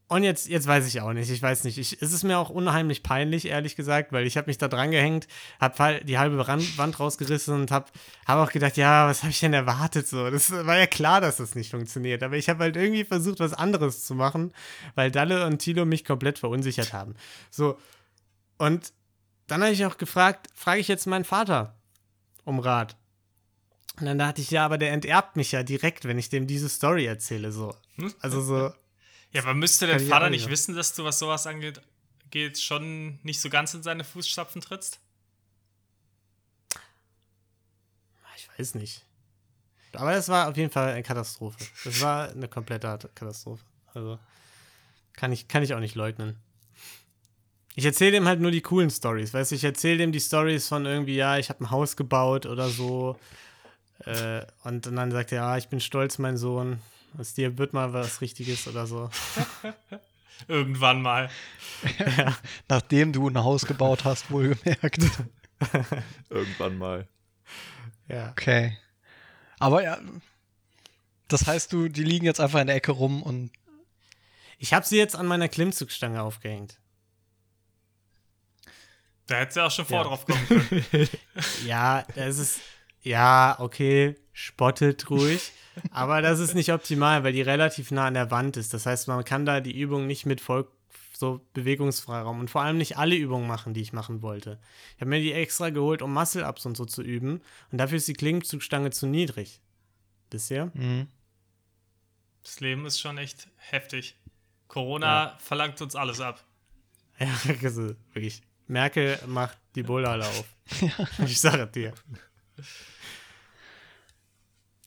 Und jetzt, jetzt weiß ich auch nicht. Ich weiß nicht. Ich, es ist mir auch unheimlich peinlich, ehrlich gesagt, weil ich habe mich da dran gehängt, habe die halbe Wand rausgerissen und habe hab auch gedacht, ja, was habe ich denn erwartet? So, das war ja klar, dass das nicht funktioniert. Aber ich habe halt irgendwie versucht, was anderes zu machen, weil Dalle und Tilo mich komplett verunsichert haben. So. Und dann habe ich auch gefragt, frage ich jetzt meinen Vater um Rat. Und dann dachte ich, ja, aber der enterbt mich ja direkt, wenn ich dem diese Story erzähle. So. Also so. Ja, aber müsste ich Vater nicht wissen, dass du, was sowas angeht, geht, schon nicht so ganz in seine Fußstapfen trittst? Ich weiß nicht. Aber es war auf jeden Fall eine Katastrophe. Das war eine komplette Katastrophe. Also kann ich, kann ich auch nicht leugnen. Ich erzähle dem halt nur die coolen Stories. Weißt du, ich erzähle dem die Stories von irgendwie, ja, ich habe ein Haus gebaut oder so. Äh, und dann sagt er, ja, ich bin stolz, mein Sohn. Aus dir wird mal was Richtiges oder so. [laughs] Irgendwann mal. [laughs] Nachdem du ein Haus gebaut hast, wohlgemerkt. [laughs] Irgendwann mal. Ja. Okay. Aber ja, das heißt, du, die liegen jetzt einfach in der Ecke rum und Ich habe sie jetzt an meiner Klimmzugstange aufgehängt. Da hättest du auch schon vor Ja. drauf kommen können. Ja, das ist. Ja, okay, spottet ruhig. Aber das ist nicht optimal, weil die relativ nah an der Wand ist. Das heißt, man kann da die Übung nicht mit voll so Bewegungsfreiraum und vor allem nicht alle Übungen machen, die ich machen wollte. Ich habe mir die extra geholt, um Muscle-Ups und so zu üben. Und dafür ist die Klimmzugstange zu niedrig. Bisher. mhm. Das Leben ist schon echt heftig. Corona verlangt uns alles ab. [laughs] Ja, also, wirklich. Merkel macht die Bullhalle auf. [laughs] Ich sage dir.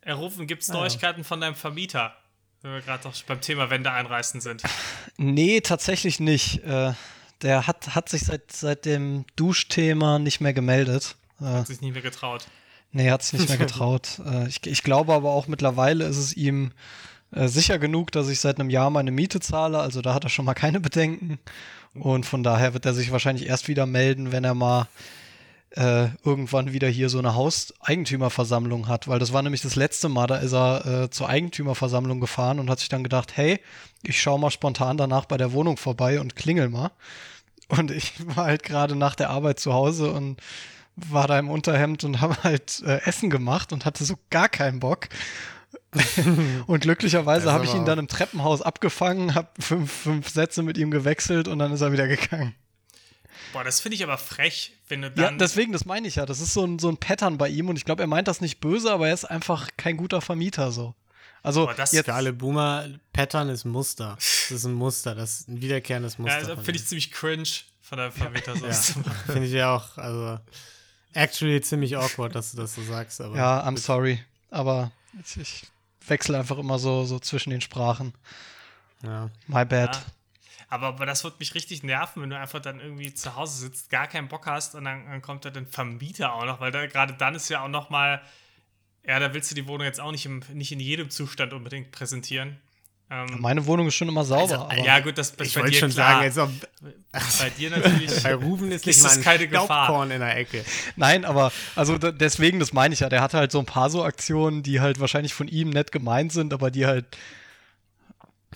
Errufen, gibt es Ah, ja. Neuigkeiten von deinem Vermieter? Wenn wir gerade doch beim Thema Wände einreißen sind. [laughs] Nee, tatsächlich nicht. Äh, der hat, hat sich seit, seit dem Duschthema nicht mehr gemeldet. Äh, Hat sich nicht mehr getraut. nee, hat sich nicht mehr [laughs] getraut. äh, ich, ich glaube aber auch mittlerweile ist es ihm sicher genug, dass ich seit einem Jahr meine Miete zahle. Also da hat er schon mal keine Bedenken. Und von daher wird er sich wahrscheinlich erst wieder melden, wenn er mal äh, irgendwann wieder hier so eine Hauseigentümerversammlung hat, weil das war nämlich das letzte Mal, da ist er äh, zur Eigentümerversammlung gefahren und hat sich dann gedacht, hey, ich schau mal spontan danach bei der Wohnung vorbei und klingel mal. Und ich [laughs] war halt gerade nach der Arbeit zu Hause und war da im Unterhemd und habe halt äh, Essen gemacht und hatte so gar keinen Bock. [laughs] und glücklicherweise habe ich ihn dann im Treppenhaus abgefangen, habe fünf, fünf Sätze mit ihm gewechselt und dann ist er wieder gegangen. Boah, das finde ich aber frech, wenn du Ja, dann. deswegen, das meine ich ja. Das ist so ein, so ein Pattern bei ihm und ich glaube, er meint das nicht böse, aber er ist einfach kein guter Vermieter so. Also Boah, das- jetzt, Für alle Boomer, Pattern ist Muster. Das ist ein Muster, das ist ein wiederkehrendes Muster. ja, also finde ich ziemlich cringe von deinem Vermieter so Ja, [laughs] finde ich ja auch, also actually ziemlich awkward, dass du das so sagst. Aber ja, I'm sorry, aber ich, ich wechsle einfach immer so, so zwischen den Sprachen. ja. My bad. Ja. Aber, aber das wird mich richtig nerven, wenn du einfach dann irgendwie zu Hause sitzt, gar keinen Bock hast und dann, dann kommt da dein Vermieter auch noch, weil da gerade dann ist ja auch noch mal, ja, da willst du die Wohnung jetzt auch nicht, im, nicht in jedem Zustand unbedingt präsentieren. Ähm, Meine Wohnung ist schon immer sauber. also, aber ja, gut, das ist Ich bei dir schon klar. sagen, ob bei dir natürlich. [laughs] bei Ruben ist nicht Ist mal das ein keine Gefahr? In der Ecke. Nein, aber also deswegen, das meine ich ja. Der hatte halt so ein paar so Aktionen, die halt wahrscheinlich von ihm nett gemeint sind, aber die halt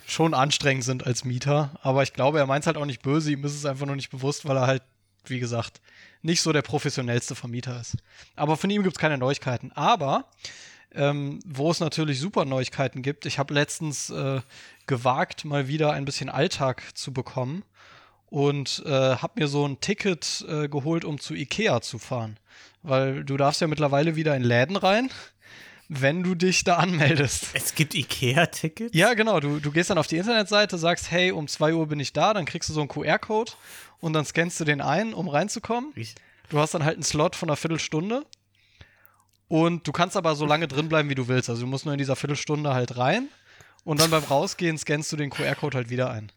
schon anstrengend sind als Mieter. Aber ich glaube, er meint es halt auch nicht böse. Ihm ist es einfach nur nicht bewusst, weil er halt, wie gesagt, nicht so der professionellste Vermieter ist. Aber von ihm gibt es keine Neuigkeiten. Aber ähm, wo es natürlich super Neuigkeiten gibt, ich habe letztens äh, gewagt, mal wieder ein bisschen Alltag zu bekommen und äh, habe mir so ein Ticket äh, geholt, um zu Ikea zu fahren. Weil du darfst ja mittlerweile wieder in Läden rein, wenn du dich da anmeldest. Es gibt Ikea-Tickets? Ja, genau. Du, du gehst dann auf die Internetseite, sagst, hey, um 2 Uhr bin ich da, dann kriegst du so einen QR-Code und dann scannst du den ein, um reinzukommen. Ich- Du hast dann halt einen Slot von einer Viertelstunde. Und du kannst aber so lange drin bleiben, wie du willst. Also du musst nur in dieser Viertelstunde halt rein. Und dann beim Rausgehen scannst du den QR-Code halt wieder ein.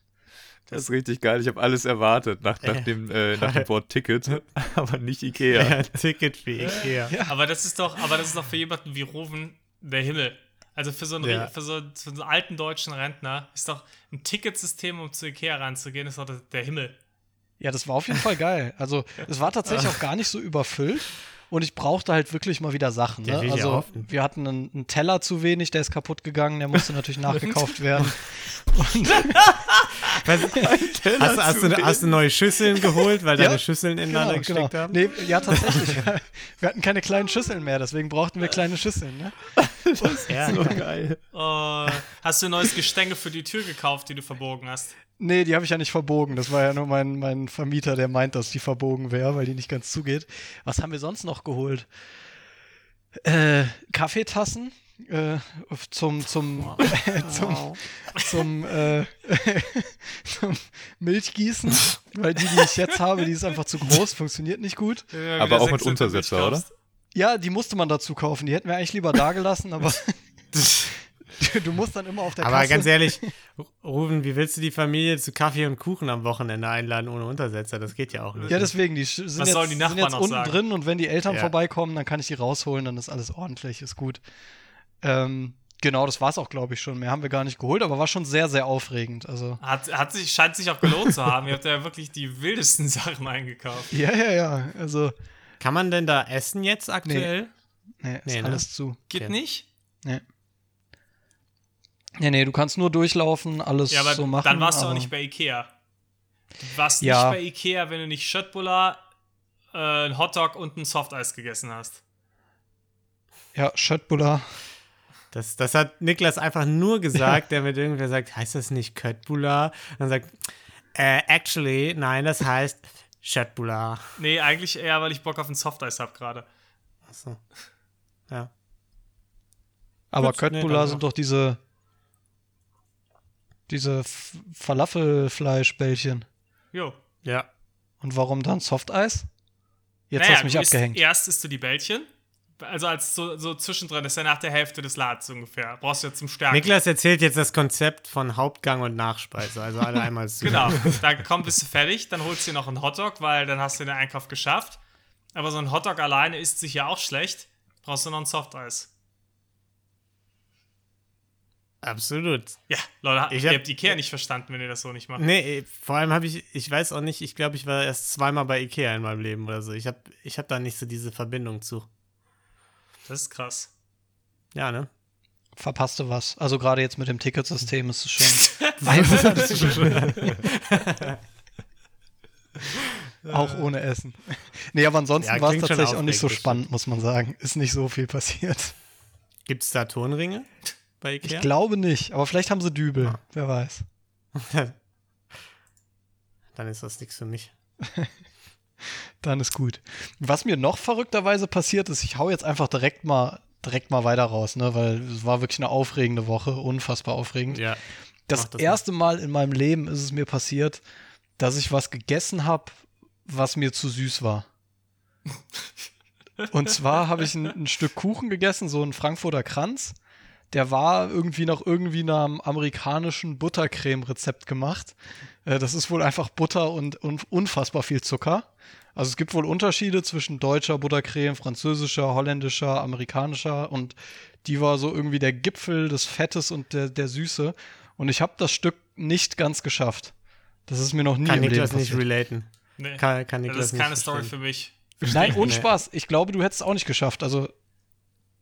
Das ist richtig geil. Ich habe alles erwartet nach, nach, dem, äh, nach dem Wort Ticket, [laughs] aber nicht Ikea. Ja, [laughs] Ticket für Ikea. Aber das ist doch, aber das ist doch für jemanden wie Ruven der Himmel. Also für so einen, Ja. für so, für so einen alten deutschen Rentner ist doch ein Ticketsystem, um zu Ikea reinzugehen, ist doch der Himmel. Ja, das war auf jeden Fall geil. Also [laughs] es war tatsächlich auch gar nicht so überfüllt. Und ich brauchte halt wirklich mal wieder Sachen. Ne? Also hoffen. wir hatten einen, einen Teller zu wenig, der ist kaputt gegangen, der musste natürlich [laughs] nachgekauft werden. [laughs] Was, [laughs] hast, du- hast, du, hast du neue Schüsseln geholt, weil deine Ja, Schüsseln ineinander Genau, genau. gesteckt haben? Nee, ja, tatsächlich. wir hatten keine kleinen Schüsseln mehr, deswegen brauchten wir kleine Schüsseln. Ne? Ja. So geil. Oh, hast du ein neues Gestänge für die Tür gekauft, die du verbogen hast? Nee, die habe ich ja nicht verbogen. Das war ja nur mein, mein Vermieter, der meint, dass die verbogen wäre, weil die nicht ganz zugeht. Was haben wir sonst noch geholt? Äh, Kaffeetassen äh, zum, zum, [laughs] zum, zum, äh, [laughs] zum Milchgießen, weil die, die ich jetzt habe, die ist einfach zu groß, funktioniert nicht gut. Aber auch mit Untersetzer, oder? Ja, die musste man dazu kaufen. Die hätten wir eigentlich lieber da gelassen, aber [laughs] [laughs] du musst dann immer auf der Aber Kasse. ganz ehrlich, Ruben, wie willst du die Familie zu Kaffee und Kuchen am Wochenende einladen ohne Untersetzer? Das geht ja auch nicht. Ja, deswegen, die sind Was jetzt, die sind Nachbarn jetzt noch unten sagen? drin und wenn die Eltern Ja. vorbeikommen, dann kann ich die rausholen, dann ist alles ordentlich, ist gut. Ähm, genau, das war's auch, glaube ich, schon. Mehr haben wir gar nicht geholt, aber war schon sehr, sehr aufregend. Also, Hat, hat sich, scheint sich auch gelohnt zu haben. Ihr habt ja wirklich die wildesten [laughs] Sachen eingekauft. ja, ja, ja. Also, Kann man denn da essen jetzt aktuell? nee, ist Nee, ne? alles zu. Geht Okay. nicht? Nee. Nee, nee, du kannst nur durchlaufen, alles Ja, aber so machen. dann warst du auch aber- nicht bei Ikea. Du warst Ja. nicht bei Ikea, wenn du nicht Schöttbullar, äh, ein Hotdog und ein Softeis gegessen hast. Ja, Schöttbuller. Das, das hat Niklas einfach nur gesagt, [laughs] der mit irgendwer sagt, heißt das nicht Köttbula? Dann sagt, äh, actually, nein, das heißt Schöttbula. Nee, eigentlich eher, weil ich Bock auf ein Softeis habe gerade. Achso. Ja. Aber nee, Köttbullar dann sind doch diese diese Falafelfleischbällchen. Jo. Ja. Und warum dann Softeis? Jetzt naja, hast du mich du isst- abgehängt. Erst isst du die Bällchen. Also als so, so zwischendrin, das ist ja nach der Hälfte des Ladens ungefähr. Brauchst du ja zum Stärken. Niklas erzählt jetzt das Konzept von Hauptgang und Nachspeise, also alle einmal zu. Genau. [laughs] Dann komm, bist du fertig, dann holst du dir noch einen Hotdog, weil dann hast du den Einkauf geschafft. Aber so ein Hotdog alleine isst sich ja auch schlecht. Brauchst du noch ein Softeis. Absolut. Ja, Leute, Ich ihr hab- habt Ikea nicht verstanden, wenn ihr das so nicht macht. Nee, vor allem habe ich, ich weiß auch nicht, ich glaube, ich war erst zweimal bei Ikea in meinem Leben oder so. Ich habe ich hab da nicht so diese Verbindung zu. Das ist krass. Ja, ne? Verpasste was. Also gerade jetzt mit dem Ticketsystem ist es schon. [laughs] [laughs] auch ohne Essen. Nee, aber ansonsten Ja, war es schon tatsächlich auch nicht so das spannend, muss man sagen. Ist nicht so viel passiert. Gibt es da Turnringe bei Ikea? Ich glaube nicht, aber vielleicht haben sie Dübel. Ah. Wer weiß. [laughs] Dann ist das nichts für mich. [laughs] Dann ist gut. Was mir noch verrückterweise passiert ist, ich hau jetzt einfach direkt mal direkt mal weiter raus, ne, weil es war wirklich eine aufregende Woche, unfassbar aufregend. Ja. Das, das erste Mal in meinem Leben ist es mir passiert, dass ich was gegessen habe, was mir zu süß war. [laughs] Und zwar habe ich ein, ein Stück Kuchen gegessen, so ein Frankfurter Kranz. Der war irgendwie nach irgendwie einem amerikanischen Buttercreme-Rezept gemacht. Äh, Das ist wohl einfach Butter und, und unfassbar viel Zucker. Also es gibt wohl Unterschiede zwischen deutscher Buttercreme, französischer, holländischer, amerikanischer und die war so irgendwie der Gipfel des Fettes und der, der Süße. Und ich habe das Stück nicht ganz geschafft. Das ist mir noch nie Kann im Leben Niklas nicht passiert. relaten. Nee, Kann, kann Niklas das ist nicht keine Story verstehen. für mich. Nein, ohne. Spaß. Ich glaube, du hättest es auch nicht geschafft. Also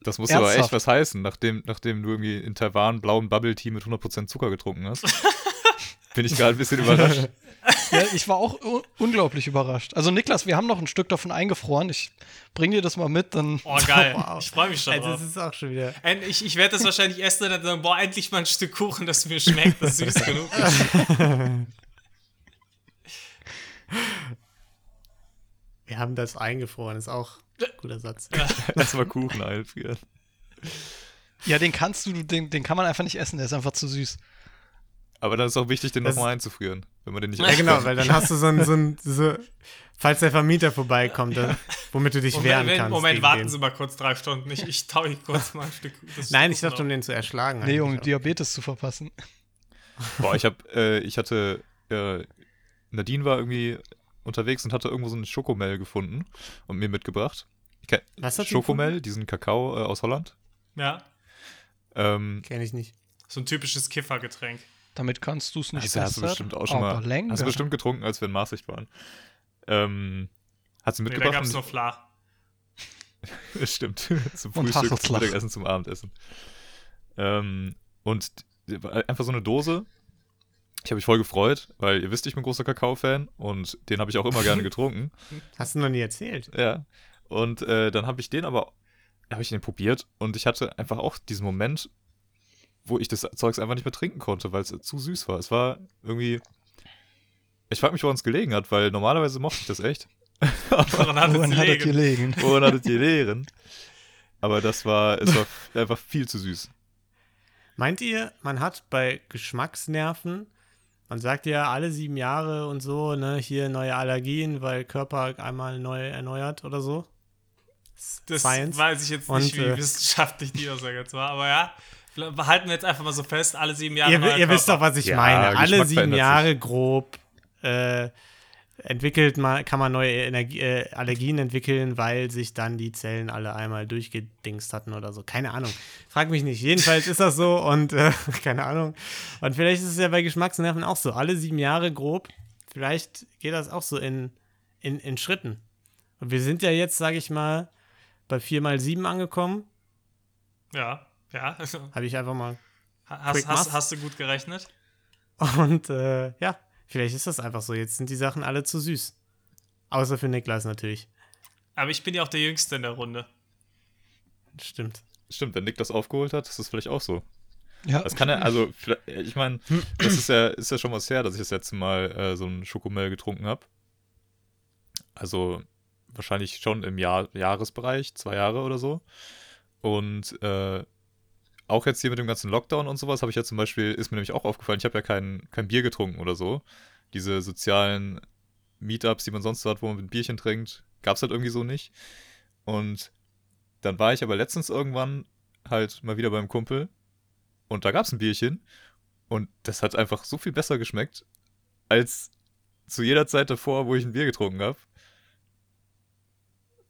Das muss aber Ernsthaft? echt was heißen, nachdem, nachdem du irgendwie in Taiwan blauen Bubble Tea mit 100% Zucker getrunken hast. [laughs] Bin ich gerade ein bisschen überrascht. [laughs] Ja, ich war auch unglaublich überrascht. Also Niklas, wir haben noch ein Stück davon eingefroren. Ich bring dir das mal mit, dann. Oh, geil. [laughs] Wow. Ich freue mich schon Also drauf. es ist auch schon wieder. Und ich, ich werde das wahrscheinlich essen und dann sagen, boah, endlich mal ein Stück Kuchen, das mir schmeckt, das süß genug ist. Wir haben das eingefroren, ist auch ein guter Satz. Lass [laughs] mal Kuchen einfrieren. Ja, den kannst du, den, den kann man einfach nicht essen, der ist einfach zu süß. Aber dann ist auch wichtig, den nochmal einzufrieren, wenn man den nicht Ja, genau, weil dann hast du so ein, so ein [laughs] so, falls der Vermieter vorbeikommt, dann, womit du dich wehren Moment, kannst. Moment warten den. Sie mal kurz drei Stunden. Ich, ich taue hier kurz mal ein Stück. Nein, ich dachte, um den zu erschlagen. Nee, um eigentlich. Diabetes zu verpassen. Boah, ich hab, äh, ich hatte, äh, Nadine war irgendwie unterwegs und hatte irgendwo so einen Schokomel gefunden und mir mitgebracht. Was hat Schokomel, diesen Kakao äh, aus Holland. Ja, Ähm, Kenn ich nicht. so ein typisches Kiffergetränk. Damit kannst du es nicht also hast du besser, bestimmt auch schon mal, länger. hast du bestimmt getrunken, als wir in Maastricht waren. Ähm, hat sie Nee, da mitgebracht. gab es und nur Fla. [laughs] ich- Stimmt. [laughs] zum Frühstück, zum. Mittagessen, zum Abendessen. Ähm, und einfach so eine Dose. Ich habe mich voll gefreut, weil ihr wisst, ich bin großer Kakao-Fan und den habe ich auch immer gerne [laughs] getrunken. Hast du noch nie erzählt? Ja. Und äh, dann habe ich den aber, habe ich den probiert und ich hatte einfach auch diesen Moment, wo ich das Zeugs einfach nicht mehr trinken konnte, weil es zu süß war. Es war irgendwie. Ich frage mich, woran es gelegen hat, weil normalerweise mochte ich das echt. [laughs] Woran hat es Woran hat es gelegen? gelegen? Woran hattet ihr lehren? [laughs] Aber das war, es war einfach viel zu süß. Meint ihr, man hat bei Geschmacksnerven, man sagt ja alle sieben Jahre und so, ne, hier neue Allergien, weil Körper einmal neu erneuert oder so? Das Science. weiß ich jetzt Und, nicht, wie äh, wissenschaftlich die Aussage jetzt war, aber ja. Behalten wir jetzt einfach mal so fest, alle sieben Jahre. Ihr, neuer ihr wisst doch, was ich Ja, meine. Alle Geschmack sieben Jahre grob äh, entwickelt man, kann man neue Energie, äh, Allergien entwickeln, weil sich dann die Zellen alle einmal durchgedingst hatten oder so. Keine Ahnung. Frag mich nicht. Jedenfalls ist das so und äh, [laughs] keine Ahnung. Und vielleicht ist es ja bei Geschmacksnerven auch so. Alle sieben Jahre grob. Vielleicht geht das auch so in, in, in Schritten. Und wir sind ja jetzt, sage ich mal, bei 4 mal 7 angekommen. Ja, ja. [laughs] Habe ich einfach mal Hast, hast, hast du gut gerechnet? Und äh, ja, vielleicht ist das einfach so. Jetzt sind die Sachen alle zu süß. Außer für Niklas natürlich. Aber ich bin ja auch der Jüngste in der Runde. Stimmt. Stimmt, wenn Nick das aufgeholt hat, ist das vielleicht auch so. Ja, Das kann ja, also, vielleicht- ich meine, das ist ja, ist ja schon was her, dass ich das letzte Mal äh, so ein Schokomel getrunken habe. Also wahrscheinlich schon im Jahr, Jahresbereich, zwei Jahre oder so. Und äh, auch jetzt hier mit dem ganzen Lockdown und sowas habe ich ja zum Beispiel, ist mir nämlich auch aufgefallen, ich habe ja kein, kein Bier getrunken oder so. Diese sozialen Meetups, die man sonst so hat, wo man ein Bierchen trinkt, gab es halt irgendwie so nicht. Und dann war ich aber letztens irgendwann halt mal wieder beim Kumpel und da gab es ein Bierchen und das hat einfach so viel besser geschmeckt als zu jeder Zeit davor, wo ich ein Bier getrunken habe.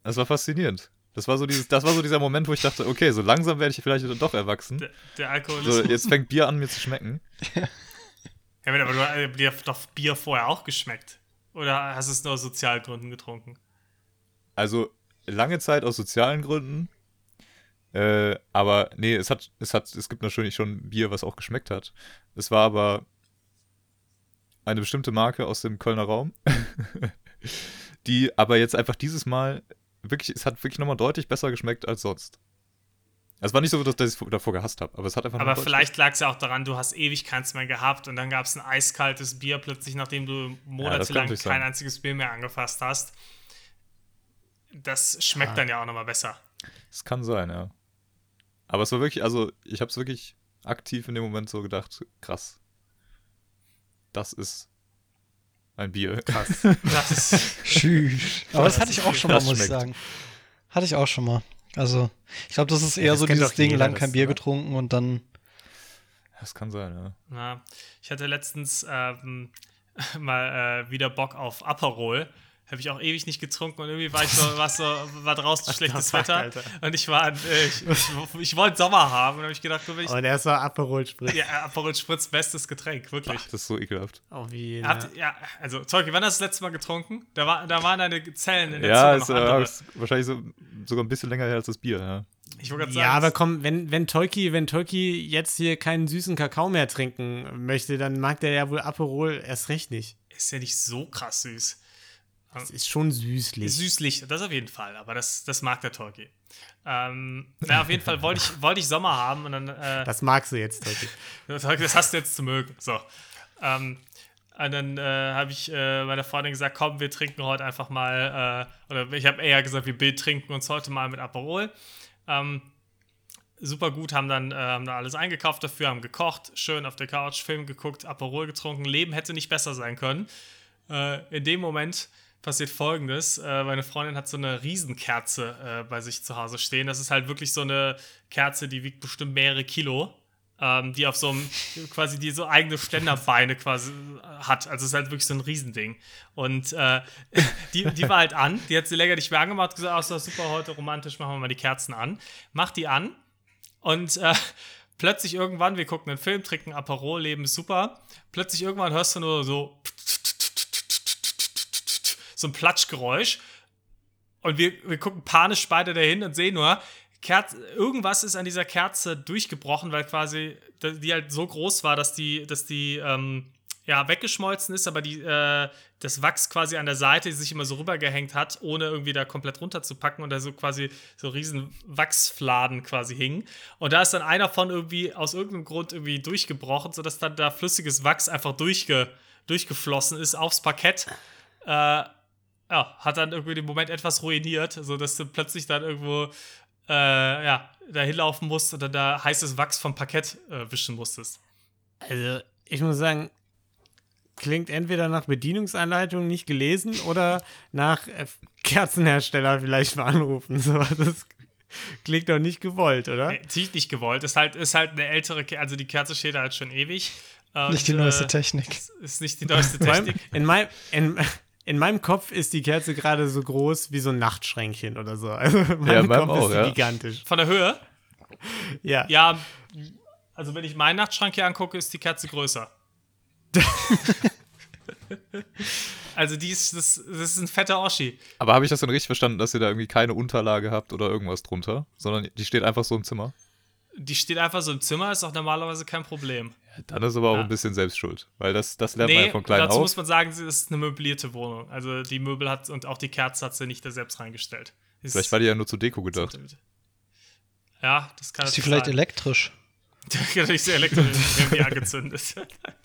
Das war faszinierend. Das war so dieses, das war so dieser Moment, wo ich dachte, okay, so langsam werde ich vielleicht doch erwachsen. Der, der Alkoholismus. So, jetzt fängt Bier an, mir zu schmecken. [laughs] Ja, aber du hast dir doch Bier vorher auch geschmeckt. Oder hast du es nur aus Sozialgründen getrunken? Also lange Zeit aus sozialen Gründen. Äh, aber nee, es hat, es hat, es gibt natürlich schon Bier, was auch geschmeckt hat. Es war aber eine bestimmte Marke aus dem Kölner Raum, [laughs] die aber jetzt einfach dieses Mal wirklich, es hat wirklich nochmal deutlich besser geschmeckt als sonst. Es war nicht so, dass ich es davor gehasst habe, aber es hat einfach Aber vielleicht lag es ja auch daran, du hast ewig keins mehr gehabt und dann gab es ein eiskaltes Bier plötzlich, nachdem du monatelang natürlich kein einziges Bier mehr angefasst hast. Das schmeckt Ja. dann ja auch nochmal besser. Es kann sein, ja. Aber es war wirklich, also ich habe es wirklich aktiv in dem Moment so gedacht, krass. Das ist ein Bier. Krass. [laughs] Das ist, [laughs] Tschüss. Aber das hatte ich auch schon mal, muss ich sagen. Hatte ich auch schon mal. Also, ich glaube, das ist eher das so dieses Ding, lang kein Bier oder? getrunken und dann. Das kann sein, ja. na, ich hatte letztens ähm, [laughs] mal äh, wieder Bock auf Aperol. Habe ich auch ewig nicht getrunken und irgendwie war ich so, [laughs] war, so, war draußen schlechtes Wetter Alter. und ich war, äh, ich, ich, ich wollte Sommer haben und habe ich gedacht, wenn ich, Und erst war Aperol Spritz. ja, Aperol Spritz, bestes Getränk, wirklich. Das ist so ekelhaft. Auf jeden Habt, ja, also, Zeuge, wann hast du das letzte Mal getrunken? Da, war, da waren deine Zellen in der Ja, Zunge ist, noch äh, ist wahrscheinlich so, sogar ein bisschen länger her als das Bier, ja. Ich wollte gerade Ja, sagen, aber komm, wenn, wenn Tolki, wenn Tolki jetzt hier keinen süßen Kakao mehr trinken möchte, dann mag der ja wohl Aperol erst recht nicht. ist ja nicht so krass süß. Es ist schon süßlich. Süßlich, das auf jeden Fall, aber das, das mag der Tolki. Ähm, na, auf jeden Fall wollte ich, wollte ich Sommer haben und dann, äh, Das magst du jetzt. Tolki, das hast du jetzt zu mögen. So. Ähm, und dann äh, habe ich äh, meiner Freundin gesagt, komm, wir trinken heute einfach mal, äh, oder ich habe eher gesagt, wir trinken uns heute mal mit Aperol. Ähm, super gut, haben dann, äh, haben dann alles eingekauft dafür, haben gekocht, schön auf der Couch, Film geguckt, Aperol getrunken. Leben hätte nicht besser sein können. Äh, in dem Moment passiert folgendes: äh, Meine Freundin hat so eine Riesenkerze äh, bei sich zu Hause stehen. Das ist halt wirklich so eine Kerze, die wiegt bestimmt mehrere Kilo. Ähm, die auf so einem, [laughs] quasi die so eigene Ständerbeine quasi äh, hat. Also es ist halt wirklich so ein Riesending. Und äh, [laughs] die, die war halt an, die hat sie länger nicht mehr angemacht, gesagt, ach, doch super, heute romantisch, machen wir mal die Kerzen an. Macht die an und äh, plötzlich irgendwann, wir gucken einen Film, trinken Aperol, Leben super. Plötzlich irgendwann hörst du nur so so ein Platschgeräusch. Und wir, wir gucken panisch beide dahin und sehen nur, Kerz, irgendwas ist an dieser Kerze durchgebrochen, weil quasi die halt so groß war, dass die, dass die, ähm, ja, weggeschmolzen ist, aber die, äh, das Wachs quasi an der Seite sich immer so rübergehängt hat, ohne irgendwie da komplett runterzupacken und da so quasi so riesen Wachsfladen quasi hingen. Und da ist dann einer von irgendwie aus irgendeinem Grund irgendwie durchgebrochen, sodass dann da flüssiges Wachs einfach durchge, durchgeflossen ist aufs Parkett. Äh, ja, hat dann irgendwie den Moment etwas ruiniert, sodass du plötzlich dann irgendwo äh, ja, da hinlaufen musst oder da heißes Wachs vom Parkett äh, wischen musstest. Also, ich muss sagen, klingt entweder nach Bedienungsanleitung nicht gelesen oder nach äh, Kerzenhersteller vielleicht mal anrufen. So, das klingt doch nicht gewollt, oder? Nee, ziemlich nicht gewollt. Ist halt, ist halt eine ältere, Ke also die Kerze steht halt schon ewig. Und, Nicht die neueste äh, Technik. Ist, ist nicht die neueste In meinem, Technik. in, meinem, in, in meinem Kopf ist die Kerze gerade so groß wie so ein Nachtschränkchen oder so. [laughs] Also in meinem in meinem Kopf auch, ist sie ja. gigantisch. Von der Höhe? Ja. Ja, also wenn ich meinen Nachtschrank hier angucke, ist die Kerze größer. [laughs] also die ist, das, das ist ein fetter Oschi. Aber habe ich das dann richtig verstanden, dass ihr da irgendwie keine Unterlage habt oder irgendwas drunter, sondern die steht einfach so im Zimmer? Die steht einfach so im Zimmer, ist auch normalerweise kein Problem. Dann ist aber auch Ja. ein bisschen Selbstschuld, weil das, das lernt man Nee, ja von klein dazu auf. muss man sagen, es ist eine möblierte Wohnung. Also die Möbel hat und auch die Kerze hat sie nicht da selbst reingestellt. Ist- Vielleicht war die ja nur zur Deko gedacht. Ja, das kann Ist die natürlich vielleicht sein. elektrisch? [laughs] nicht so elektrisch irgendwie angezündet.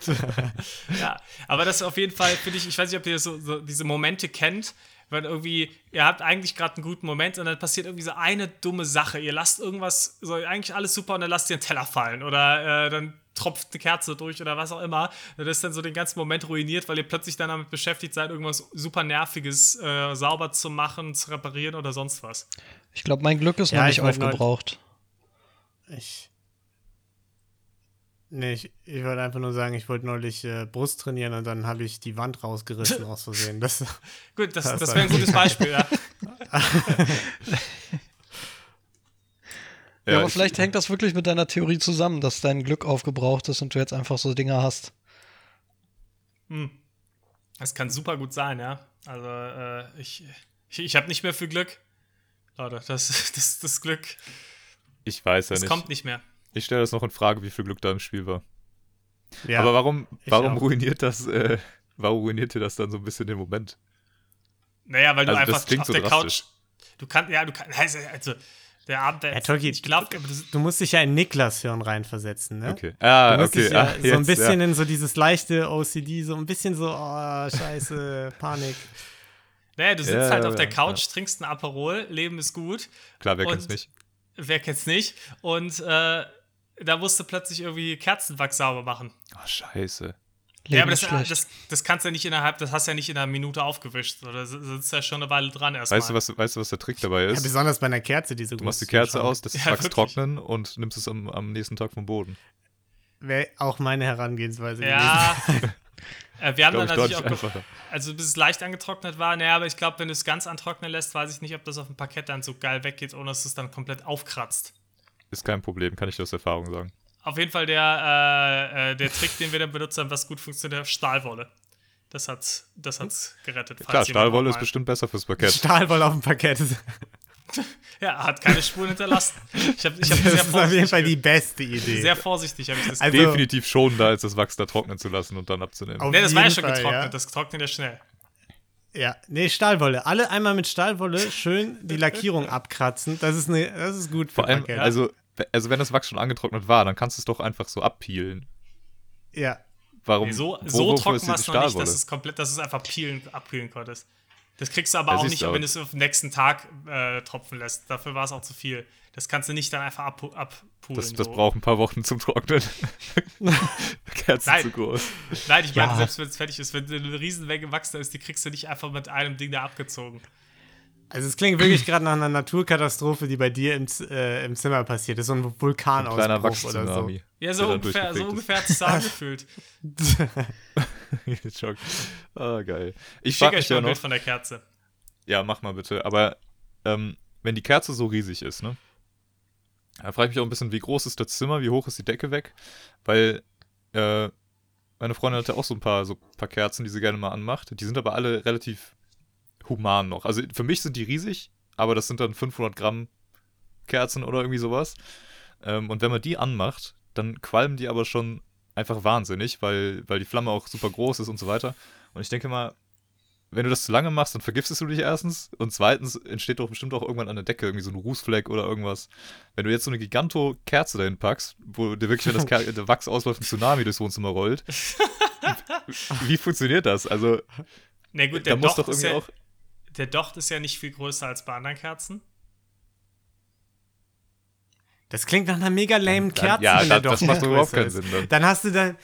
[laughs] ja, aber das ist auf jeden Fall, finde ich, ich weiß nicht, ob ihr so, so diese Momente kennt, wenn irgendwie, ihr habt eigentlich gerade einen guten Moment und dann passiert irgendwie so eine dumme Sache. Ihr lasst irgendwas, so eigentlich alles super und dann lasst ihr einen Teller fallen oder äh, dann tropft eine Kerze durch oder was auch immer. Das ist dann so den ganzen Moment ruiniert, weil ihr plötzlich dann damit beschäftigt seid, irgendwas super Nerviges äh, sauber zu machen, zu reparieren oder sonst was. Ich glaube, mein Glück ist Ja, noch ich nicht wollte neulich- aufgebraucht. Ich. Nee, ich, ich wollte einfach nur sagen, ich wollte neulich äh, Brust trainieren und dann habe ich die Wand rausgerissen [laughs] aus Versehen. Das, Gut, das, [laughs] Das das wäre ein gutes [laughs] Beispiel, ja. Ja, aber ich- vielleicht hängt das wirklich mit deiner Theorie zusammen, dass dein Glück aufgebraucht ist und du jetzt einfach so Dinge hast. Hm. Das kann super gut sein, ja. Also, äh, ich, ich, ich habe nicht mehr viel Glück. Leute, das, [laughs] das, das Glück, Ich weiß ja das nicht. kommt nicht mehr. Ich stelle das noch in Frage, wie viel Glück da im Spiel war. ja, Aber warum, warum ruiniert das, äh, warum ruiniert ihr das dann so ein bisschen den Moment? Naja, weil du Also, einfach auf so der drastisch. Couch. Du kannst, ja, du kannst, also, also der Abend, der, Ja, Tolki, ich glaube, du, du musst dich ja in Niklas Hirn reinversetzen, ne? Okay. Ah, Du musst okay. dich ja ah, so ein bisschen ja. in so dieses leichte OCD, so ein bisschen so, oh, scheiße, [laughs] Panik. naja, du sitzt Ja, halt auf der ja, Couch, trinkst ein Aperol, Leben ist gut. Klar, wer und- kennt's nicht? Wer kennt's nicht? Und äh, da musst du plötzlich irgendwie Kerzenwachs sauber machen. Oh, scheiße. Leben ja, aber das, das, das kannst du ja nicht innerhalb, das hast du ja nicht in einer Minute aufgewischt. Oder sitzt ja schon eine Weile dran erstmal. Weißt du, was, weißt du, was der Trick dabei Ja, ist? besonders bei einer Kerze, die so du machst die Kerze aus, das [laughs] Ja, Wachs trocknen und nimmst es am, am nächsten Tag vom Boden. Wäre auch meine Herangehensweise gewesen. Ja. [laughs] [laughs] äh, wir haben dann natürlich auch, einfacher. also bis es leicht angetrocknet war, naja, aber ich glaube, wenn du es ganz antrocknen lässt, weiß ich nicht, ob das auf dem Parkett dann so geil weggeht, ohne dass es dann komplett aufkratzt. Ist kein Problem, kann ich dir aus Erfahrung sagen. Auf jeden Fall der, äh, äh, der Trick, den wir dann benutzt haben, was gut funktioniert, Stahlwolle. Das hat's, das hat's gerettet. falls Klar, Stahlwolle ist bestimmt besser fürs Parkett. Stahlwolle auf dem Parkett. Das [laughs] Ja, hat keine Spuren hinterlassen. Ich habe ich hab sehr ist auf jeden Fall die beste Idee. sehr vorsichtig habe ich das Also- Definitiv schonender, als das Wachs da trocknen zu lassen und dann abzunehmen. Nee, das war ja schon Fall, getrocknet. ja. Das trocknet ja schnell. Ja, nee, Stahlwolle. Alle einmal mit Stahlwolle schön die Lackierung abkratzen. Das ist, ne, das ist gut für Vor allem, Parkett. also, also wenn das Wachs schon angetrocknet war, dann kannst du es doch einfach so abpeelen. ja. Warum? Nee, so wo- so trocken war es noch nicht, dass es komplett, dass es einfach peelen, abkühlen konntest. Das kriegst du aber Ja, auch nicht, du, wenn du es auf den nächsten Tag äh, tropfen lässt. Dafür war es auch zu viel. Das kannst du nicht dann einfach ab, abpulen. Das, das so. braucht ein paar Wochen zum Trocknen. [laughs] Kerzen Nein. zu groß. Nein, ich meine, Ja. selbst wenn es fertig ist, wenn eine Riesenmenge gewachsen ist, die kriegst du nicht einfach mit einem Ding da abgezogen. Also es klingt wirklich gerade nach einer Naturkatastrophe, die bei dir im, äh, im Zimmer passiert ist. So ein Ein Vulkanausbruch oder so. Ja, so ungefähr, so ungefähr ist. [laughs] [laughs] Schock. Ah, geil. Ich Ich schicke euch mal ja ein Bild von der Kerze. ja, mach mal bitte, aber ähm, wenn die Kerze so riesig ist, ne? Da frage ich mich auch ein bisschen, wie groß ist das Zimmer, wie hoch ist die Decke weg? Weil äh, meine Freundin hatte auch so ein paar, so paar Kerzen, die sie gerne mal anmacht. Die sind aber alle relativ human noch. Also für mich sind die riesig, aber das sind dann 500 Gramm Kerzen oder irgendwie sowas. Ähm, und wenn man die anmacht, dann qualmen die aber schon einfach wahnsinnig, weil, weil die Flamme auch super groß ist und so weiter. Und ich denke mal, wenn du das zu lange machst, dann vergiftest du dich erstens und zweitens entsteht doch bestimmt auch irgendwann an der Decke irgendwie so ein Rußfleck oder irgendwas. Wenn du jetzt so eine Giganto-Kerze dahin packst, wo dir wirklich, wenn das Ker der Wachs ausläuft, ein Tsunami durchs Wohnzimmer rollt, [laughs] wie funktioniert das? Also, Na gut, da der muss Docht, doch irgendwie ja, auch. Der Docht ist ja nicht viel größer als bei anderen Kerzen. Das klingt nach einer mega lame Dann, Kerze. ja, wenn da, der das Docht macht doch überhaupt keinen. Sinn dann. Dann hast du da,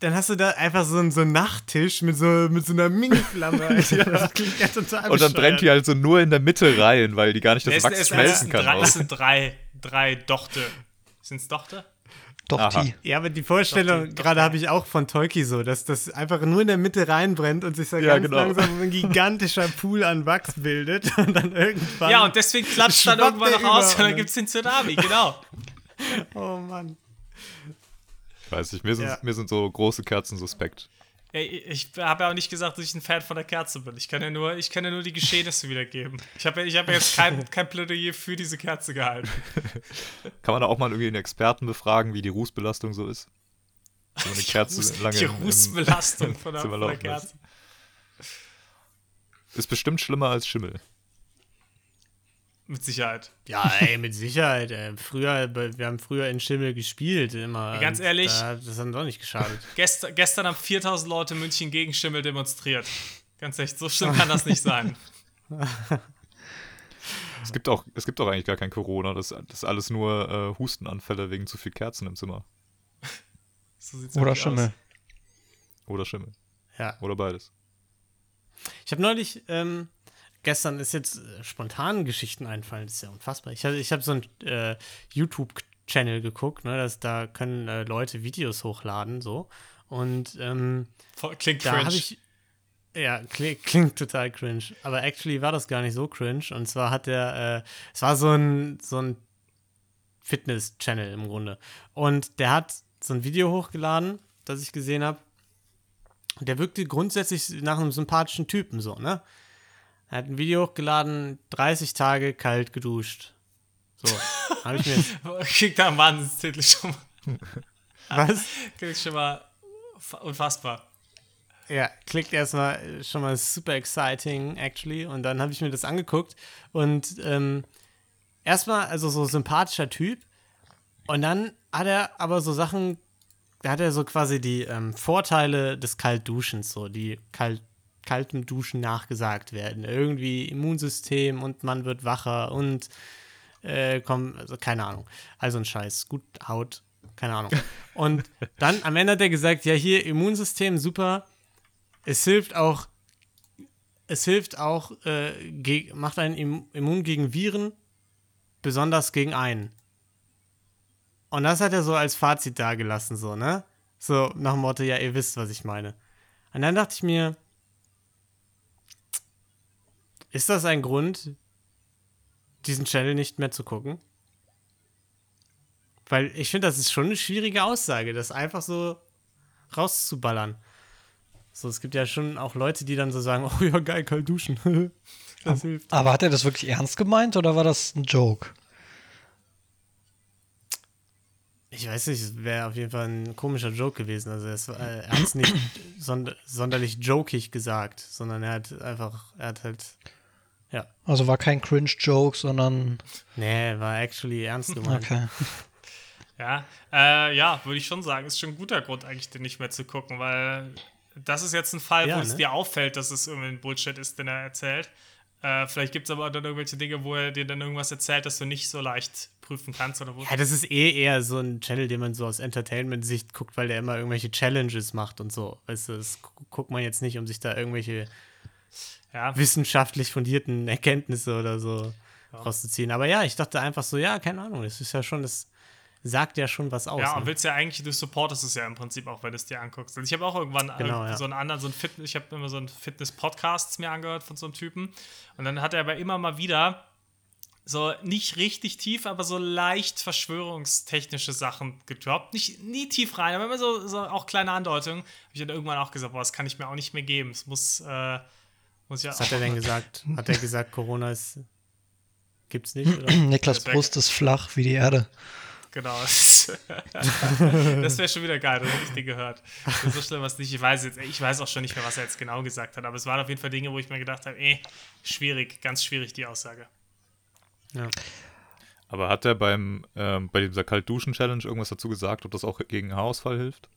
dann hast du da einfach so, einen- so einen Nachttisch mit so, mit so einer Mini-Flamme. [laughs] Alter. Das klingt ja total Und dann brennt die halt so nur in der Mitte rein, weil die gar nicht das Es- Wachs es- schmelzen es sind kann. drei. Es sind drei, drei Dochte. Sind es Dochte? Doch, Aha. die. Ja, aber die Vorstellung gerade habe ich auch von Tolki so, dass das einfach nur in der Mitte reinbrennt und sich da Ja, ganz genau. langsam ein gigantischer Pool an Wachs bildet [laughs] und dann irgendwann. Ja, und deswegen klatscht dann irgendwann der noch aus und dann gibt es den Tsunami, genau. [laughs] Oh Mann. Ich weiß nicht, mir sind, Ja. mir sind so große Kerzen suspekt. Ey, Ich habe ja auch nicht gesagt, dass ich ein Fan von der Kerze bin. Ich kann ja nur, ich kann ja nur die Geschehnisse wiedergeben. Ich habe ja, ich hab ja jetzt kein, [laughs] kein Plädoyer für diese Kerze gehalten. [laughs] Kann man da auch mal irgendwie einen Experten befragen, wie die Rußbelastung so ist? So eine [laughs] Kerze Ruß- lange die im- im Rußbelastung von der, von der Kerze. lassen. Ist bestimmt schlimmer als Schimmel. Mit Sicherheit. Ja, ey, mit Sicherheit. Ey. Früher, wir haben früher in Schimmel gespielt immer. Ganz ehrlich? Da hat das dann doch nicht geschadet. [laughs] Gest, gestern haben 4000 Leute in München gegen Schimmel demonstriert. Ganz echt, so schlimm kann das nicht sein. [laughs] Es gibt auch, es gibt auch eigentlich gar kein Corona. Das, das ist alles nur äh, Hustenanfälle wegen zu viel Kerzen im Zimmer. So Oder Schimmel. aus. Oder Schimmel. Ja. Oder beides. Ich habe neulich, ähm, gestern ist jetzt äh, spontan Geschichten einfallen, das ist ja unfassbar. Ich, hab- ich habe so einen äh, YouTube-Channel geguckt, ne, dass da können äh, Leute Videos hochladen, so. Und ähm, Klingt da cringe. habe ich. Ja, klingt, klingt total cringe. Aber actually war das gar nicht so cringe. Und zwar hat der, äh, es war so ein, so ein Fitness-Channel im Grunde. Und der hat so ein Video hochgeladen, das ich gesehen habe. Der wirkte grundsätzlich nach einem sympathischen Typen so, ne? Er hat ein Video hochgeladen, 30 Tage kalt geduscht. So, [laughs] habe ich mir. Klingt da ein Wahnsinnstitel schon mal. [laughs] Was? Klingt schon mal fa- unfassbar. Ja, klingt erstmal schon mal super exciting, actually. Und dann habe ich mir das angeguckt und ähm, erstmal, also so sympathischer Typ. Und dann hat er aber so Sachen, da hat er so quasi die ähm, Vorteile des Kaltduschens, so die kalt, kaltem Duschen nachgesagt werden. Irgendwie Immunsystem und man wird wacher und äh, komm, also keine Ahnung. Also ein Scheiß, gut Haut, keine Ahnung. [laughs] Und dann am Ende hat er gesagt, ja hier Immunsystem super, es hilft auch, es hilft auch, äh, macht einen Im- immun gegen Viren, besonders gegen einen. Und das hat er so als Fazit dagelassen, so, ne? So nach dem Motto, ja, ihr wisst, was ich meine. Und dann dachte ich mir, ist das ein Grund, diesen Channel nicht mehr zu gucken? Weil ich finde, das ist schon eine schwierige Aussage, das einfach so rauszuballern. So, es gibt ja schon auch Leute, die dann so sagen, [laughs] oh ja, geil, kalt duschen. [laughs] das hilft. Aber hat er das wirklich ernst gemeint oder war das ein Joke? Ich weiß nicht, es wäre auf jeden Fall ein komischer Joke gewesen. Also es, äh, er hat es nicht [clears throat] sonder sonderlich jokig gesagt, sondern er hat einfach, er hat halt, ja, Also war kein Cringe-Joke, sondern nee, war actually ernst gemeint. okay. [laughs] Ja, äh, ja, würde ich schon sagen, ist schon ein guter Grund eigentlich, den nicht mehr zu gucken, weil das ist jetzt ein Fall, Ja, wo es ne? dir auffällt, dass es irgendwie ein Bullshit ist, den er erzählt. Äh, vielleicht gibt es aber dann irgendwelche Dinge, wo er dir dann irgendwas erzählt, das du nicht so leicht prüfen kannst oder wo. Ja, das ist eh eher so ein Channel, den man so aus Entertainment-Sicht guckt, weil der immer irgendwelche Challenges macht und so. Weißt du, das gu- guckt man jetzt nicht, um sich da irgendwelche Ja, wissenschaftlich fundierten Erkenntnisse oder so rauszuziehen. Aber ja, ich dachte einfach so, ja, keine Ahnung, das ist ja schon, das sagt ja schon was aus. Ja, ne? und willst ja eigentlich, du supportest es ja im Prinzip auch, wenn du es dir anguckst. Also ich habe auch irgendwann Genau, äh, ja. so einen anderen, so ein Fitness, ich habe immer so einen Fitness-Podcast mir angehört von so einem Typen. Und dann hat er aber immer mal wieder so nicht richtig tief, aber so leicht verschwörungstechnische Sachen gedroppt. Nicht nie tief rein, aber immer so, so auch kleine Andeutungen. Habe ich dann irgendwann auch gesagt, boah, das kann ich mir auch nicht mehr geben. Es muss, äh, muss ja Was hat er denn gesagt? Hat er gesagt, Corona ist. Gibt's nicht? Oder? [laughs] Niklas Brust ist flach wie die Erde. Genau. [laughs] Das wäre schon wieder geil, das hätte ich dir gehört. So schlimm was nicht. Ich weiß jetzt, ich weiß auch schon nicht mehr, was er jetzt genau gesagt hat, aber es waren auf jeden Fall Dinge, wo ich mir gedacht habe, eh, schwierig, ganz schwierig die Aussage. Ja. Aber hat er beim ähm, bei dieser Kalt-Duschen-Challenge irgendwas dazu gesagt, ob das auch gegen Haarausfall hilft?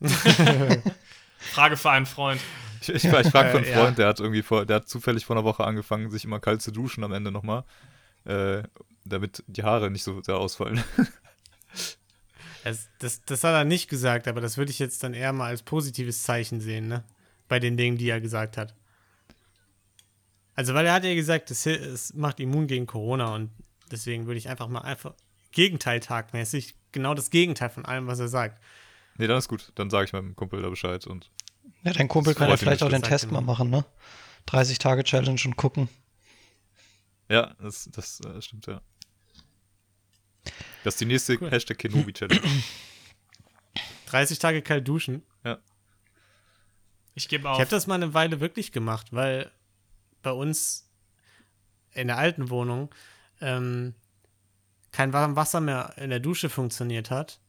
[laughs] Frage für einen Freund. Ich, ich, ich frage für einen Äh, Freund, der hat irgendwie vor, der hat zufällig vor einer Woche angefangen, sich immer kalt zu duschen am Ende nochmal, äh, damit die Haare nicht so sehr ausfallen. [laughs] Das, das, das hat er nicht gesagt, aber das würde ich jetzt dann eher mal als positives Zeichen sehen, ne? Bei den Dingen, die er gesagt hat. Also, weil er hat ja gesagt, es, es macht immun gegen Corona und deswegen würde ich einfach mal einfach gegenteiltagmäßig genau das Gegenteil von allem, was er sagt. nee, dann ist gut. Dann sage ich meinem Kumpel da Bescheid und Ja, dein Kumpel Das kann ja vielleicht auch den Test mal machen, ne? 30 Tage Challenge und gucken. ja, das, das äh, stimmt ja. Das ist die nächste Cool. Hashtag Kenobi Challenge. 30 [clears throat] Tage kalt duschen. Ich gebe Ich auf. habe das mal eine Weile wirklich gemacht, weil bei uns in der alten Wohnung ähm, kein warmes Wasser mehr in der Dusche funktioniert hat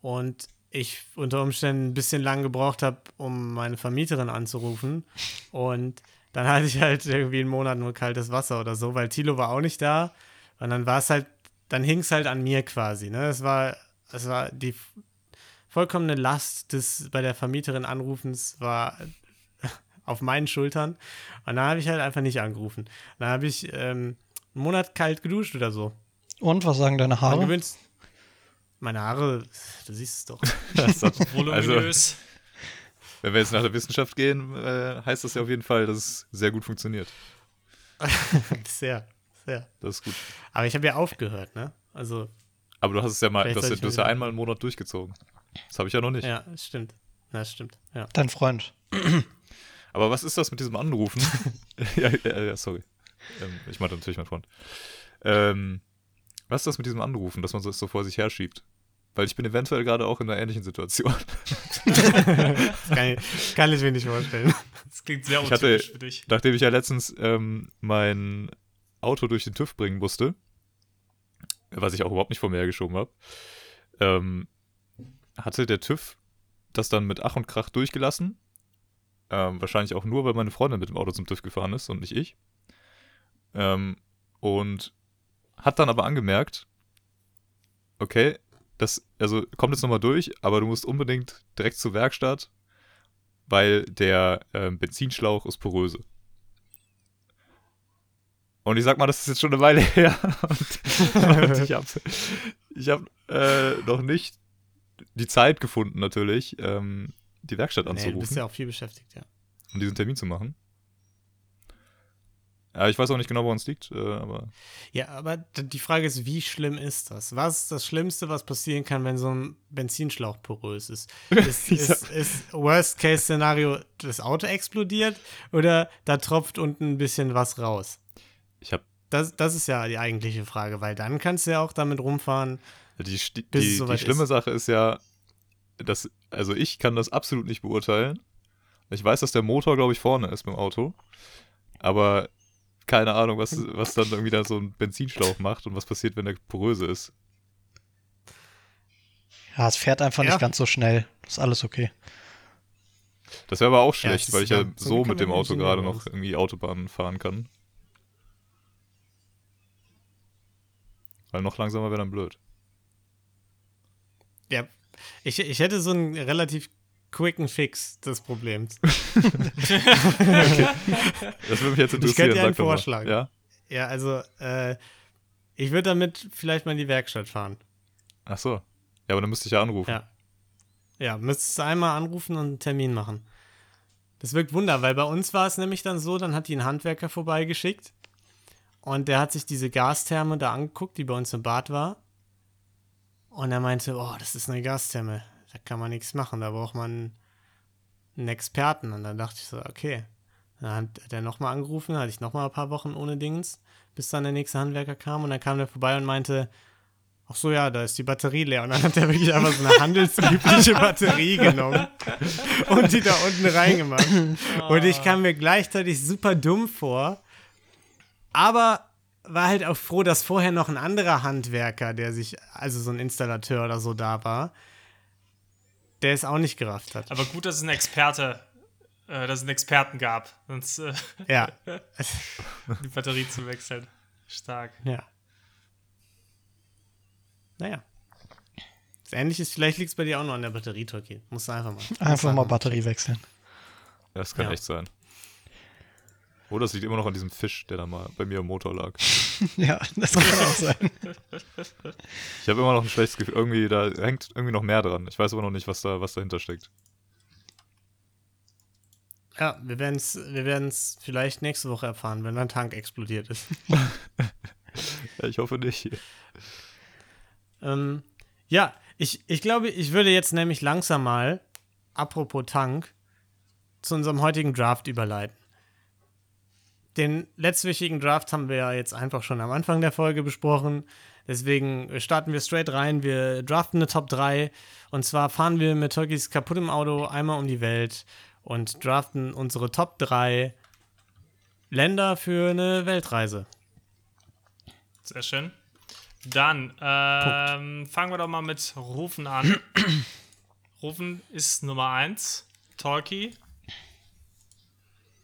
und ich unter Umständen ein bisschen lang gebraucht habe, um meine Vermieterin anzurufen und dann hatte ich halt irgendwie einen Monat nur kaltes Wasser oder so, weil Tilo war auch nicht da und dann war es halt, dann hing es halt an mir quasi, ne? Es war, es war die vollkommene Last des bei der Vermieterin Anrufens war [laughs] auf meinen Schultern. Und dann habe ich halt einfach nicht angerufen. Dann habe ich ähm, einen Monat kalt geduscht oder so. Und was sagen deine Haare? gewöhnt- meine Haare, du siehst es doch. [laughs] Das [laughs] also, Voluminös. wenn wir jetzt nach der Wissenschaft gehen, äh, heißt das ja auf jeden Fall, dass es sehr gut funktioniert. [laughs] sehr, sehr. Das ist gut. Aber ich habe ja aufgehört, ne? Also, Aber du hast es ja mal, Vielleicht du hast, ja- einmal einen Monat durchgezogen. Das habe ich ja noch nicht. ja, das stimmt. Ja, das stimmt. Ja. Dein Freund. [clears throat] Aber was ist das mit diesem Anrufen? ja, ja, ja, sorry. Ähm, ich meinte natürlich mein Freund. Ähm, was ist das mit diesem Anrufen, dass man so, so vor sich herschiebt? Weil ich bin eventuell gerade auch in einer ähnlichen Situation. Das kann ich, kann ich mir nicht vorstellen. Das klingt sehr Ich hatte- untypisch für dich. Nachdem ich ja letztens ähm, mein Auto durch den TÜV bringen musste, was ich auch überhaupt nicht vor mir hergeschoben habe, ähm, hatte der TÜV das dann mit Ach und Krach durchgelassen. Ähm, wahrscheinlich auch nur, weil meine Freundin mit dem Auto zum TÜV gefahren ist und nicht ich. Ähm, und hat dann aber angemerkt, okay, das, also kommt jetzt nochmal durch, aber du musst unbedingt direkt zur Werkstatt, weil der ähm, Benzinschlauch ist poröse. Und ich sag mal, das ist jetzt schon eine Weile [laughs] her. Und, und ich habe ich hab, äh, noch nicht die Zeit gefunden, natürlich, ähm, die Werkstatt Nee, du anzurufen bist ja auch viel beschäftigt, ja. um diesen Termin zu machen. Ja, ich weiß auch nicht genau, woran es liegt, äh, aber Ja, aber die Frage ist, wie schlimm ist das? Was ist das Schlimmste, was passieren kann, wenn so ein Benzinschlauch porös ist? [laughs] Ist, Ich ist, ist Worst-Case-Szenario, das Auto explodiert oder da tropft unten ein bisschen was raus? ich habe Das, das ist ja die eigentliche Frage, weil dann kannst du ja auch damit rumfahren. die, die, die soweit schlimme ist. Sache ist ja, dass, also ich kann das absolut nicht beurteilen. Ich weiß, dass der Motor, glaube ich, vorne ist beim Auto, aber keine Ahnung, was, was dann irgendwie da so ein Benzinschlauch macht und was passiert, wenn der poröse ist. Ja, es fährt einfach Ja. nicht ganz so schnell. Ist alles okay. Das wäre aber auch Ja, schlecht, ist weil ich ja ja- so mit dem Auto gerade noch irgendwie Autobahn fahren kann. Weil noch langsamer wäre dann blöd. Ja, ich, ich hätte so einen relativ quicken Fix des Problems. [laughs] Das würde mich jetzt interessieren. Ich könnte dir einen. Vorschlag. Ja? Ja, also, äh, ich würde damit vielleicht mal in die Werkstatt fahren. Ach so. Ja, aber dann müsste ich ja anrufen. Ja. Ja, müsstest du einmal anrufen und einen Termin machen. Das wirkt Wunder, weil bei uns war es nämlich dann so, dann hat die einen Handwerker vorbeigeschickt und der hat sich diese Gastherme da angeguckt, die bei uns im Bad war. Und er meinte, oh, das ist eine Gastherme, da kann man nichts machen, da braucht man einen Experten. Und dann dachte ich so, okay. Dann hat er nochmal angerufen, hatte ich nochmal ein paar Wochen ohne Dings, bis dann der nächste Handwerker kam und dann kam der vorbei und meinte, ach so, ja, da ist die Batterie leer. Und dann hat er wirklich einfach so eine [laughs] handelsübliche Batterie genommen und die da unten reingemacht. Und ich kam mir gleichzeitig super dumm vor. Aber war halt auch froh, dass vorher noch ein anderer Handwerker, der sich, also so ein Installateur oder so da war, der es auch nicht gerafft hat. Aber gut, dass es einen Experte, äh, dass es einen Experten gab, sonst äh, Ja, [laughs] die Batterie zu wechseln. Stark. ja. Naja. Das Ähnliches, vielleicht liegt es bei dir auch nur an der Batterie, Tolkien. Musst du einfach mal. Einfach mal Batterie wechseln. Das kann Ja. echt sein. Oder es liegt immer noch an diesem Fisch, der da mal bei mir im Motor lag. [laughs] Ja, das kann auch sein. Ich habe immer noch ein schlechtes Gefühl. Irgendwie, da hängt irgendwie noch mehr dran. Ich weiß aber noch nicht, was da, was dahinter steckt. Ja, wir werden es wir werden's vielleicht nächste Woche erfahren, wenn dein Tank explodiert ist. [laughs] Ja, ich hoffe nicht. ähm, ja, ich, ich glaube, ich würde jetzt nämlich langsam mal, apropos Tank, zu unserem heutigen Draft überleiten. Den letztwichtigen Draft haben wir ja jetzt einfach schon am Anfang der Folge besprochen. Deswegen starten wir straight rein. Wir draften eine Top 3. Und zwar fahren wir mit Tolkis kaputtem Auto einmal um die Welt und draften unsere Top 3 Länder für eine Weltreise. Sehr schön. Dann ähm, fangen wir doch mal mit Rufen an. [clears throat] Rufen ist Nummer 1. Talkie.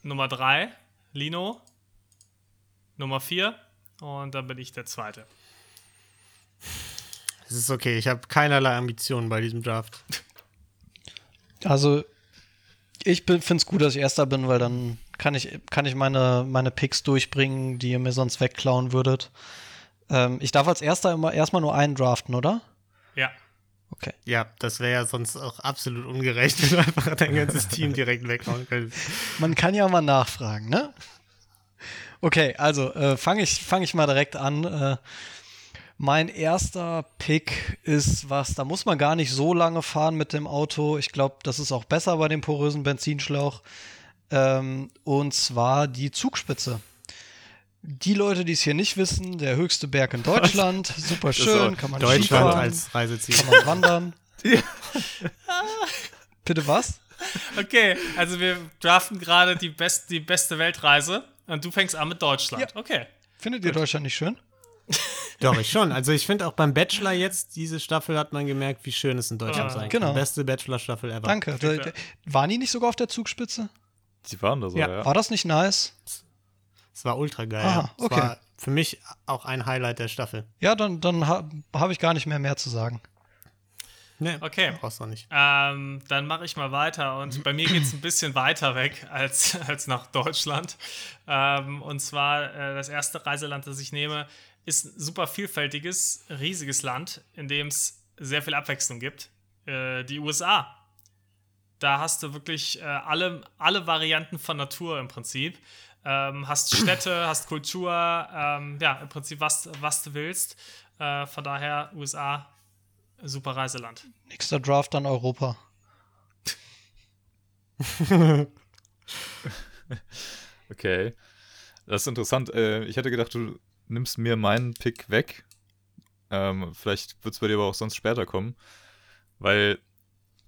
Nummer 3. Lino. Nummer 4. Und dann bin ich der Zweite. Es ist okay, ich habe keinerlei Ambitionen bei diesem Draft. [laughs] Also, ich finde es gut, dass ich Erster bin, weil dann kann ich, kann ich meine, meine Picks durchbringen, die ihr mir sonst wegklauen würdet. Ähm, ich darf als Erster immer erstmal nur einen draften, oder? Ja. Okay. Ja, das wäre ja sonst auch absolut ungerecht, [laughs] wenn du einfach dein ganzes Team direkt weghauen könntest. Man kann ja mal nachfragen, ne? Okay, also äh, fange ich, fang ich mal direkt an. Äh, mein erster Pick ist was, da muss man gar nicht so lange fahren mit dem Auto. Ich glaube, das ist auch besser bei dem porösen Benzinschlauch. Ähm, und zwar die Zugspitze. Die Leute, die es hier nicht wissen, der höchste Berg in Deutschland. Super schön, kann man Deutschland Skifahren, als Reiseziel. kann man wandern. [laughs] Bitte was? Okay, also wir draften gerade die, best, die beste Weltreise und du fängst an mit Deutschland. Ja. Okay. Findet ihr Deutschland nicht schön? Doch, ich schon. Also ich finde auch beim Bachelor jetzt, diese Staffel hat man gemerkt, wie schön es in Deutschland Ja, sein genau. kann. Beste Bachelor-Staffel ever. Danke. Da, da, waren die nicht sogar auf der Zugspitze? Die waren da so, Ja. ja. War das nicht nice? Es war ultra geil. Aha, ja. Es okay. war für mich auch ein Highlight der Staffel. Ja, dann, dann ha, habe ich gar nicht mehr mehr zu sagen. Nee, Okay. brauchst du nicht. Ähm, dann mache ich mal weiter und bei mir geht es ein bisschen weiter weg als, [laughs] als nach Deutschland. Ähm, und zwar äh, das erste Reiseland, das ich nehme, ist ein super vielfältiges, riesiges Land, in dem es sehr viel Abwechslung gibt. Äh, die USA. Da hast du wirklich äh, alle, alle Varianten von Natur im Prinzip. Ähm, hast Städte, [laughs] hast Kultur, ähm, ja, im Prinzip was, was du willst. Äh, von daher USA, super Reiseland. Nächster Draft dann Europa. [laughs] Okay. Das ist interessant. Äh, ich hätte gedacht, du nimmst mir meinen Pick weg. Ähm, vielleicht wird es bei dir aber auch sonst später kommen. Weil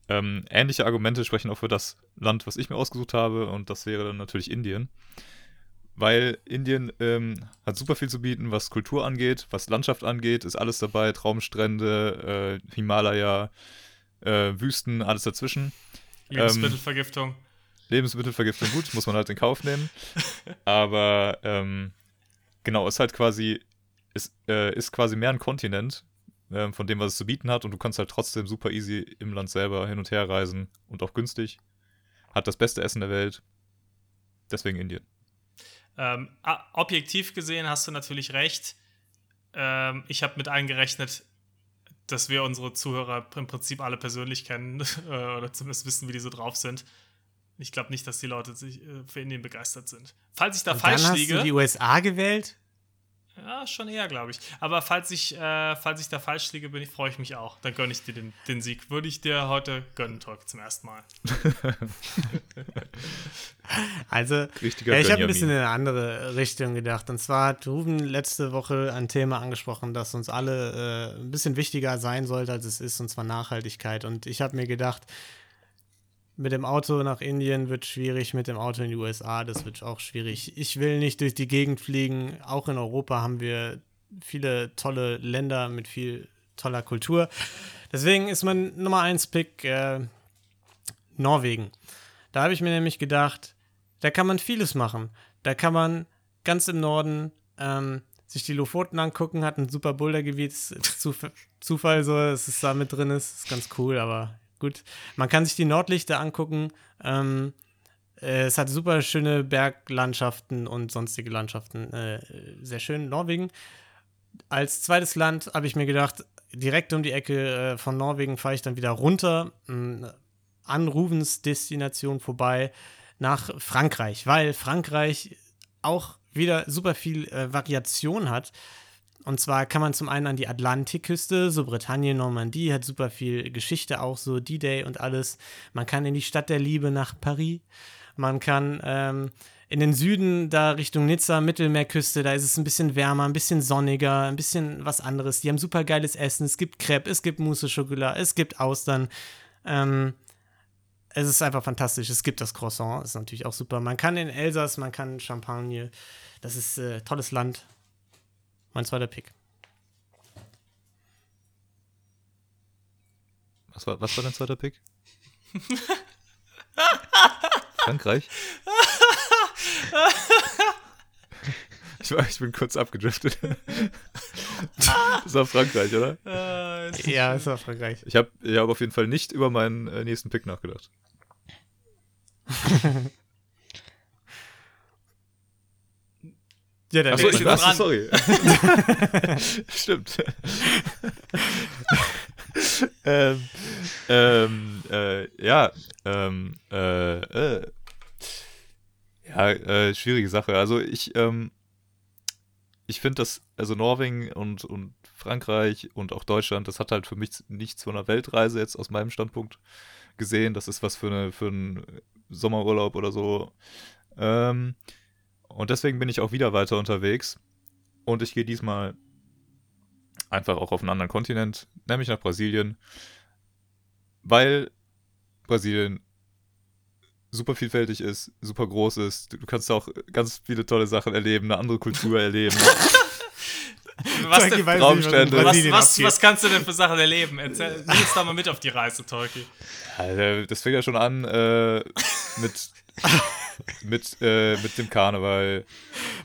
ähm, ähnliche Argumente sprechen auch für das Land, was ich mir ausgesucht habe. Und das wäre dann natürlich Indien. Weil Indien ähm, hat super viel zu bieten, was Kultur angeht, was Landschaft angeht, ist alles dabei. Traumstrände, äh, Himalaya, äh, Wüsten, alles dazwischen. Lebensmittelvergiftung. Lebensmittelvergiftung gut, muss man halt in Kauf nehmen. [laughs] Aber ähm, genau, ist halt quasi, ist, äh, ist quasi mehr ein Kontinent ähm, von dem, was es zu bieten hat und du kannst halt trotzdem super easy im Land selber hin und her reisen und auch günstig. Hat das beste Essen der Welt. Deswegen Indien. Ähm, objektiv gesehen hast du natürlich recht. Ähm, ich habe mit eingerechnet, dass wir unsere Zuhörer im Prinzip alle persönlich kennen [laughs] äh, oder zumindest wissen, wie die so drauf sind. Ich glaube nicht, dass die Leute sich äh, für Indien begeistert sind. Falls ich da Und falsch dann hast liege, du die USA gewählt? Ja, schon eher, glaube ich. Aber falls ich, äh, falls ich da falsch liege, bin ich, freue ich mich auch. Dann gönne ich dir den, den Sieg. Würde ich dir heute gönnen, Tolk, zum ersten Mal. [laughs] Also, Richtiger ich habe ein bisschen in eine andere Richtung gedacht. Und zwar hat Ruben letzte Woche ein Thema angesprochen, das uns alle äh, ein bisschen wichtiger sein sollte, als es ist, und zwar Nachhaltigkeit. Und ich habe mir gedacht, mit dem Auto nach Indien wird schwierig, mit dem Auto in die USA, das wird auch schwierig. Ich will nicht durch die Gegend fliegen. Auch in Europa haben wir viele tolle Länder mit viel toller Kultur. Deswegen ist mein Nummer 1 Pick äh, Norwegen. Da habe ich mir nämlich gedacht, da kann man vieles machen. Da kann man ganz im Norden ähm, sich die Lofoten angucken, hat ein super Bouldergebiet. Zufall so, dass es da mit drin ist. Ist ganz cool, aber gut. Man kann sich die Nordlichter angucken. Ähm, äh, es hat super schöne Berglandschaften und sonstige Landschaften. Äh, sehr schön. Norwegen. Als zweites Land habe ich mir gedacht, direkt um die Ecke äh, von Norwegen fahre ich dann wieder runter, mh, an Ruvens Destination vorbei nach Frankreich, weil Frankreich auch wieder super viel äh, Variation hat. Und zwar kann man zum einen an die Atlantikküste, so Britannien, Normandie, hat super viel Geschichte, auch so D-Day und alles. Man kann in die Stadt der Liebe nach Paris. Man kann ähm, in den Süden, da Richtung Nizza, Mittelmeerküste, da ist es ein bisschen wärmer, ein bisschen sonniger, ein bisschen was anderes. Die haben super geiles Essen. Es gibt Crepe, es gibt Mousse Schokolade, es gibt Austern. Ähm, es ist einfach fantastisch. Es gibt das Croissant, ist natürlich auch super. Man kann in Elsass, man kann Champagne. Das ist äh, tolles Land. Mein zweiter Pick. Was war, was war dein zweiter Pick? [laughs] Frankreich? [laughs] Ich, war, ich bin kurz abgedriftet. [laughs] das war Frankreich, oder? Ist Ja, ist auch Frankreich. Ich habe ich hab auf jeden Fall nicht über meinen äh, nächsten Pick nachgedacht. Ja, der Achso, ich, dran. achso sorry. [laughs] Stimmt. [laughs] ähm, ähm, äh, ja, ähm, äh, äh, ja, äh, schwierige Sache. Also ich, ähm, ich finde das, also Norwegen und, und Frankreich und auch Deutschland, das hat halt für mich nichts von einer Weltreise jetzt aus meinem Standpunkt gesehen. Das ist was für, eine, für einen Sommerurlaub oder so. Ähm, und deswegen bin ich auch wieder weiter unterwegs. Und ich gehe diesmal einfach auch auf einen anderen Kontinent, nämlich nach Brasilien. Weil Brasilien super vielfältig ist, super groß ist. Du kannst auch ganz viele tolle Sachen erleben, eine andere Kultur erleben. [laughs] was, denn, nicht, was was, was, kannst du denn für Sachen erleben? Erzähl, nimm uns da mal mit auf die Reise, Tolki. Das fängt ja schon an äh, mit, [laughs] mit, äh, mit dem Karneval.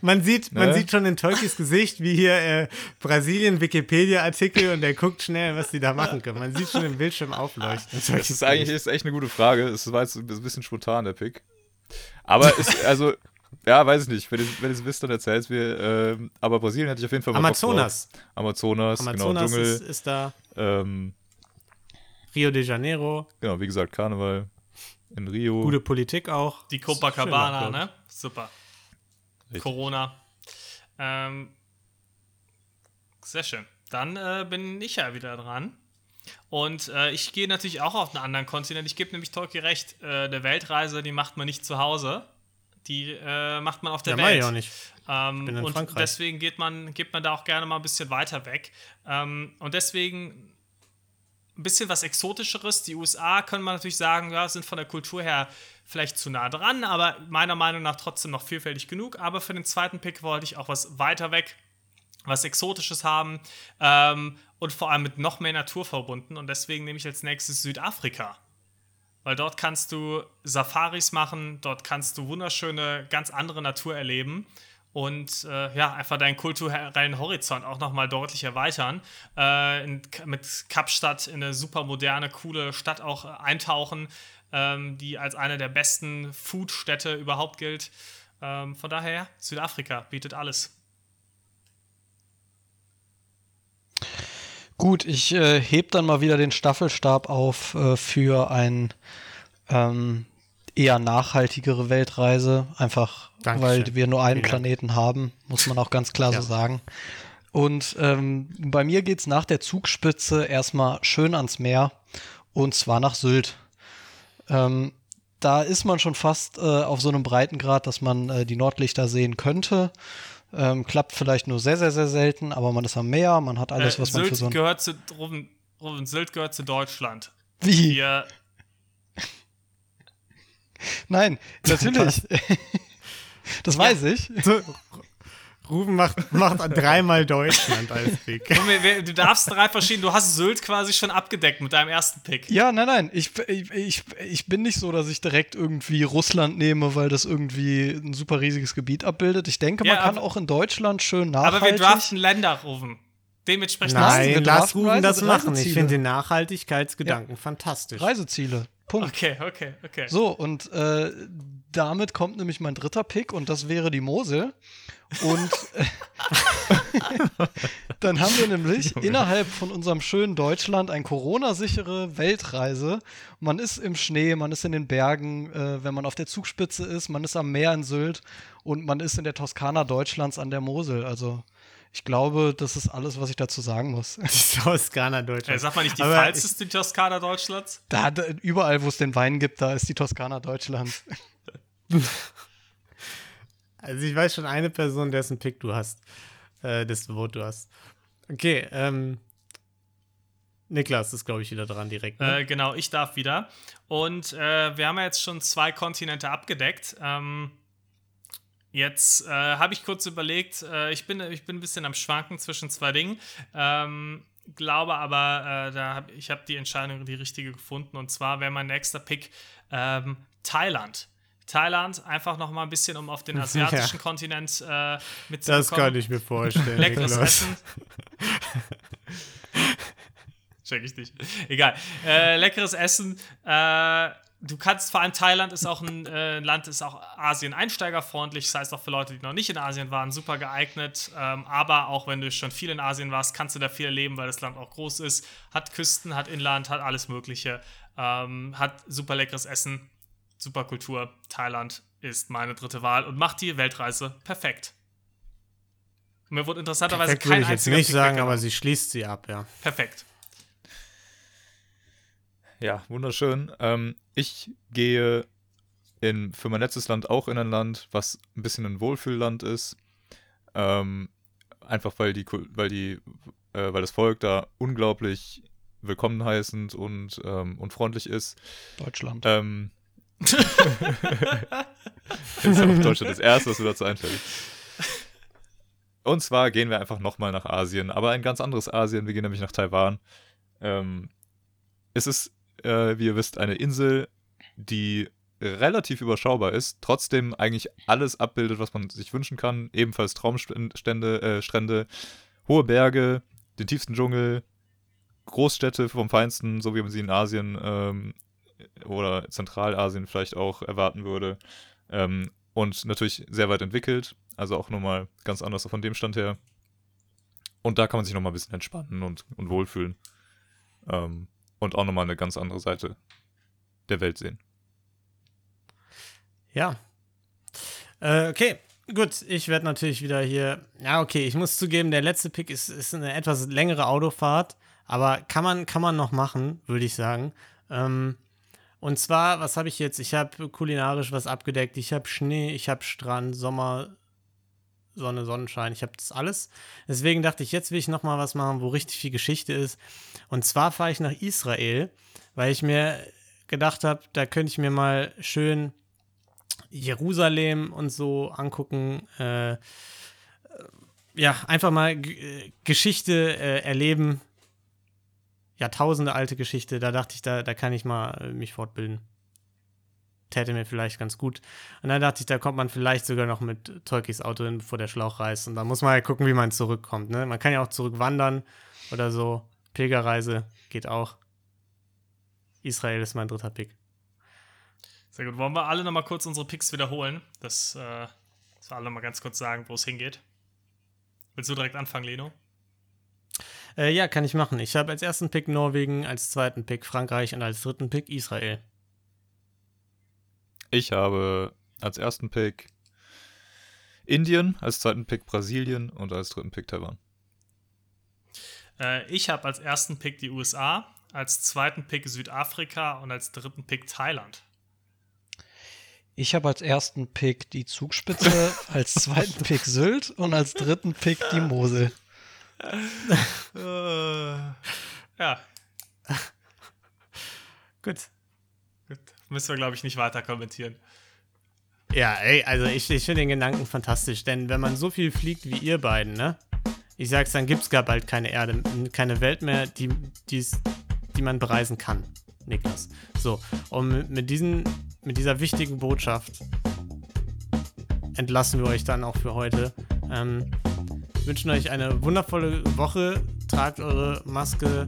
Man sieht, man Ne? sieht schon in Tolkis Gesicht, wie hier äh, Brasilien-Wikipedia-Artikel und der guckt schnell, was die da machen können. Man sieht schon den Bildschirm aufleuchten. Das ist eigentlich ist echt eine gute Frage. Es war jetzt ein bisschen spontan, der Pick. Aber ist, also, ja, weiß ich nicht. Wenn ihr ihr es wisst, dann erzählt es mir. Ähm, aber Brasilien hätte ich auf jeden Fall mal. Amazonas. Amazonas, Amazonas genau, ist, Dschungel. ist da. Ähm, Rio de Janeiro. genau, wie gesagt, Karneval in Rio. Gute Politik auch. Die Copacabana, ne? Super. Richtig. Corona. Ähm, sehr schön. Dann äh, bin ich ja wieder dran. Und äh, ich gehe natürlich auch auf einen anderen Kontinent. Ich gebe nämlich Tolki recht. Äh, der Weltreise, die macht man nicht zu Hause. Die äh, macht man auf der Ja, Welt. ich auch nicht. Ähm, bin in und Frankreich. deswegen geht man, geht man da auch gerne mal ein bisschen weiter weg. Ähm, und deswegen ein bisschen was Exotischeres. Die USA können man natürlich sagen, ja, sind von der Kultur her vielleicht zu nah dran, aber meiner Meinung nach trotzdem noch vielfältig genug. Aber für den zweiten Pick wollte ich auch was weiter weg, was Exotisches haben ähm, und vor allem mit noch mehr Natur verbunden. Und deswegen nehme ich als nächstes Südafrika. Weil dort kannst du Safaris machen, dort kannst du wunderschöne, ganz andere Natur erleben und äh, ja, einfach deinen kulturellen Horizont auch nochmal deutlich erweitern. Äh, in, mit Kapstadt in eine super moderne, coole Stadt auch äh, eintauchen, ähm, die als eine der besten Foodstädte überhaupt gilt. Ähm, von daher, Südafrika bietet alles. Gut, ich äh, heb dann mal wieder den Staffelstab auf äh, für ein ähm, eher nachhaltigere Weltreise. Einfach, Dankeschön. weil wir nur einen. Planeten haben, muss man auch ganz klar Ja. so sagen. Und ähm, bei mir geht's nach der Zugspitze erstmal schön ans Meer und zwar nach Sylt. Ähm, da ist man schon fast äh, auf so einem Breitengrad, dass man äh, die Nordlichter sehen könnte. Ähm, klappt vielleicht nur sehr, sehr, sehr selten, aber man ist am Meer, man hat alles, Äh, was man für Sylt so ein. gehört zu Ruven, Ruven, Sylt gehört zu Deutschland. Wie? Wir, Nein, [laughs] natürlich. Das weiß ich. So, Ruben macht, macht dreimal Deutschland als Pick. Du darfst drei verschiedene. Du hast Sylt quasi schon abgedeckt mit deinem ersten Pick. Ja, nein, nein. Ich, ich, ich, bin nicht so, dass ich direkt irgendwie Russland nehme, weil das irgendwie ein super riesiges Gebiet abbildet. Ich denke, man Ja, kann aber- auch in Deutschland schön nachhaltig. Aber wir draften Länder, Rufen. Dementsprechend Nein, lass Ruben das machen. Ich finde den Nachhaltigkeitsgedanken fantastisch. Reiseziele. Punkt. Okay, okay, okay. So, und äh, damit kommt nämlich mein dritter Pick und das wäre die Mosel. Und äh, [laughs] dann haben wir nämlich innerhalb von unserem schönen Deutschland eine Corona-sichere Weltreise. Man ist im Schnee, man ist in den Bergen, äh, wenn man auf der Zugspitze ist, man ist am Meer in Sylt und man ist in der Toskana Deutschlands an der Mosel. Also ich glaube, das ist alles, was ich dazu sagen muss. Die Toskana Deutschland. Äh, sag mal nicht, die die Toskana Deutschlands? Da, da, überall, wo es den Wein gibt, da ist die Toskana Deutschlands. [laughs] Also ich weiß schon eine Person, dessen Pick du hast. Äh, dessen Vote du hast. Okay, ähm. Niklas ist, glaube ich, wieder dran direkt. Ne? Äh, genau, ich darf wieder. Und äh, wir haben ja jetzt schon zwei Kontinente abgedeckt. Ähm, jetzt äh, habe ich kurz überlegt, äh, ich, bin, ich bin ein bisschen am Schwanken zwischen zwei Dingen. Ähm, glaube aber, äh, da hab, ich habe die Entscheidung die richtige gefunden. Und zwar wäre mein nächster Pick ähm, Thailand. Thailand, einfach noch mal ein bisschen, um auf den [laughs] asiatischen Kontinent äh, mitzubekommen. das kann ich mir vorstellen. Leckeres. Essen. [laughs] Check ich nicht. Egal. Äh, leckeres Essen. Äh, du kannst, vor allem Thailand ist auch ein äh, Land, ist auch Asien einsteigerfreundlich. Das heißt auch für Leute, die noch nicht in Asien waren, super geeignet. Ähm, aber auch wenn du schon viel in Asien warst, kannst du da viel erleben, weil das Land auch groß ist. Hat Küsten, hat Inland, hat alles Mögliche. Ähm, hat super leckeres Essen, super Kultur. Thailand ist meine dritte Wahl und macht die Weltreise perfekt. Mir wurde interessanterweise Perfekt würde kein ich jetzt nicht sagen, aber sie schließt sie ab, ja. Perfekt. Ja, wunderschön. Ähm, ich gehe in, für mein letztes Land auch in ein Land, was ein bisschen ein Wohlfühlland ist. Ähm, einfach weil die, weil die, äh, weil das Volk da unglaublich willkommen heißend und, ähm, und freundlich ist. Deutschland. Ähm, ist auf Deutschland das erste, was mir dazu einfällt. Und zwar gehen wir einfach nochmal nach Asien, aber ein ganz anderes Asien. Wir gehen nämlich nach Taiwan. Ähm, es ist, äh, wie ihr wisst, eine Insel, die relativ überschaubar ist, trotzdem eigentlich alles abbildet, was man sich wünschen kann. Ebenfalls Traumstände, äh, Strände, hohe Berge, den tiefsten Dschungel, Großstädte vom Feinsten, so wie man sie in Asien ähm, oder Zentralasien vielleicht auch erwarten würde. Ähm, und natürlich sehr weit entwickelt, also auch nochmal ganz anders von dem Stand her. Und da kann man sich nochmal ein bisschen entspannen und, und wohlfühlen. Ähm, und auch nochmal eine ganz andere Seite der Welt sehen. Ja. Äh, okay, gut. Ich werde natürlich wieder hier. Ja, okay, ich muss zugeben, der letzte Pick ist, ist eine etwas längere Autofahrt, aber kann man, kann man noch machen, würde ich sagen. Ähm, und zwar, was habe ich jetzt? Ich habe kulinarisch was abgedeckt. Ich habe Schnee, ich habe Strand, Sommer, Sonne, Sonnenschein. Ich habe das alles. Deswegen dachte ich, jetzt will ich noch mal was machen, wo richtig viel Geschichte ist. Und zwar fahre ich nach Israel, weil ich mir gedacht habe, da könnte ich mir mal schön Jerusalem und so angucken. Äh, ja, einfach mal G äh, Geschichte äh, erleben. Jahrtausende alte Geschichte. Da dachte ich, da, da kann ich mal äh, mich fortbilden. Täte mir vielleicht ganz gut. Und dann dachte ich, da kommt man vielleicht sogar noch mit Tolkis Auto hin, bevor der Schlauch reißt. Und da muss man ja gucken, wie man zurückkommt. Ne? Man kann ja auch zurückwandern oder so. Pilgerreise geht auch. Israel ist mein dritter Pick. Sehr gut. Wollen wir alle nochmal kurz unsere Picks wiederholen? Das, äh, dass wir alle mal ganz kurz sagen, wo es hingeht. Willst du direkt anfangen, Leno? Äh, ja, kann ich machen. Ich habe als ersten Pick Norwegen, als zweiten Pick Frankreich und als dritten Pick Israel. Ich habe als ersten Pick Indien, als zweiten Pick Brasilien und als dritten Pick Taiwan. Äh, ich habe als ersten Pick die USA, als zweiten Pick Südafrika und als dritten Pick Thailand. Ich habe als ersten Pick die Zugspitze, [laughs] als zweiten Pick Sylt und als dritten Pick die Mosel. [laughs] Ja, Gut. gut. müssen wir, glaube ich, nicht weiter kommentieren. Ja, ey, also ich, ich finde den Gedanken fantastisch, denn wenn man so viel fliegt wie ihr beiden, ne? Ich sag's, dann gibt's gar bald keine Erde, keine Welt mehr, die, die man bereisen kann, Niklas. So, und mit, diesen, mit dieser wichtigen Botschaft entlassen wir euch dann auch für heute. Ähm, wünschen euch eine wundervolle Woche. Tragt eure Maske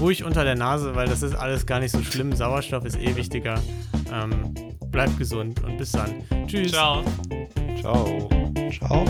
ruhig unter der Nase, weil das ist alles gar nicht so schlimm. Sauerstoff ist eh wichtiger. Ähm, bleibt gesund und bis dann. Tschüss. Ciao. Ciao. Ciao.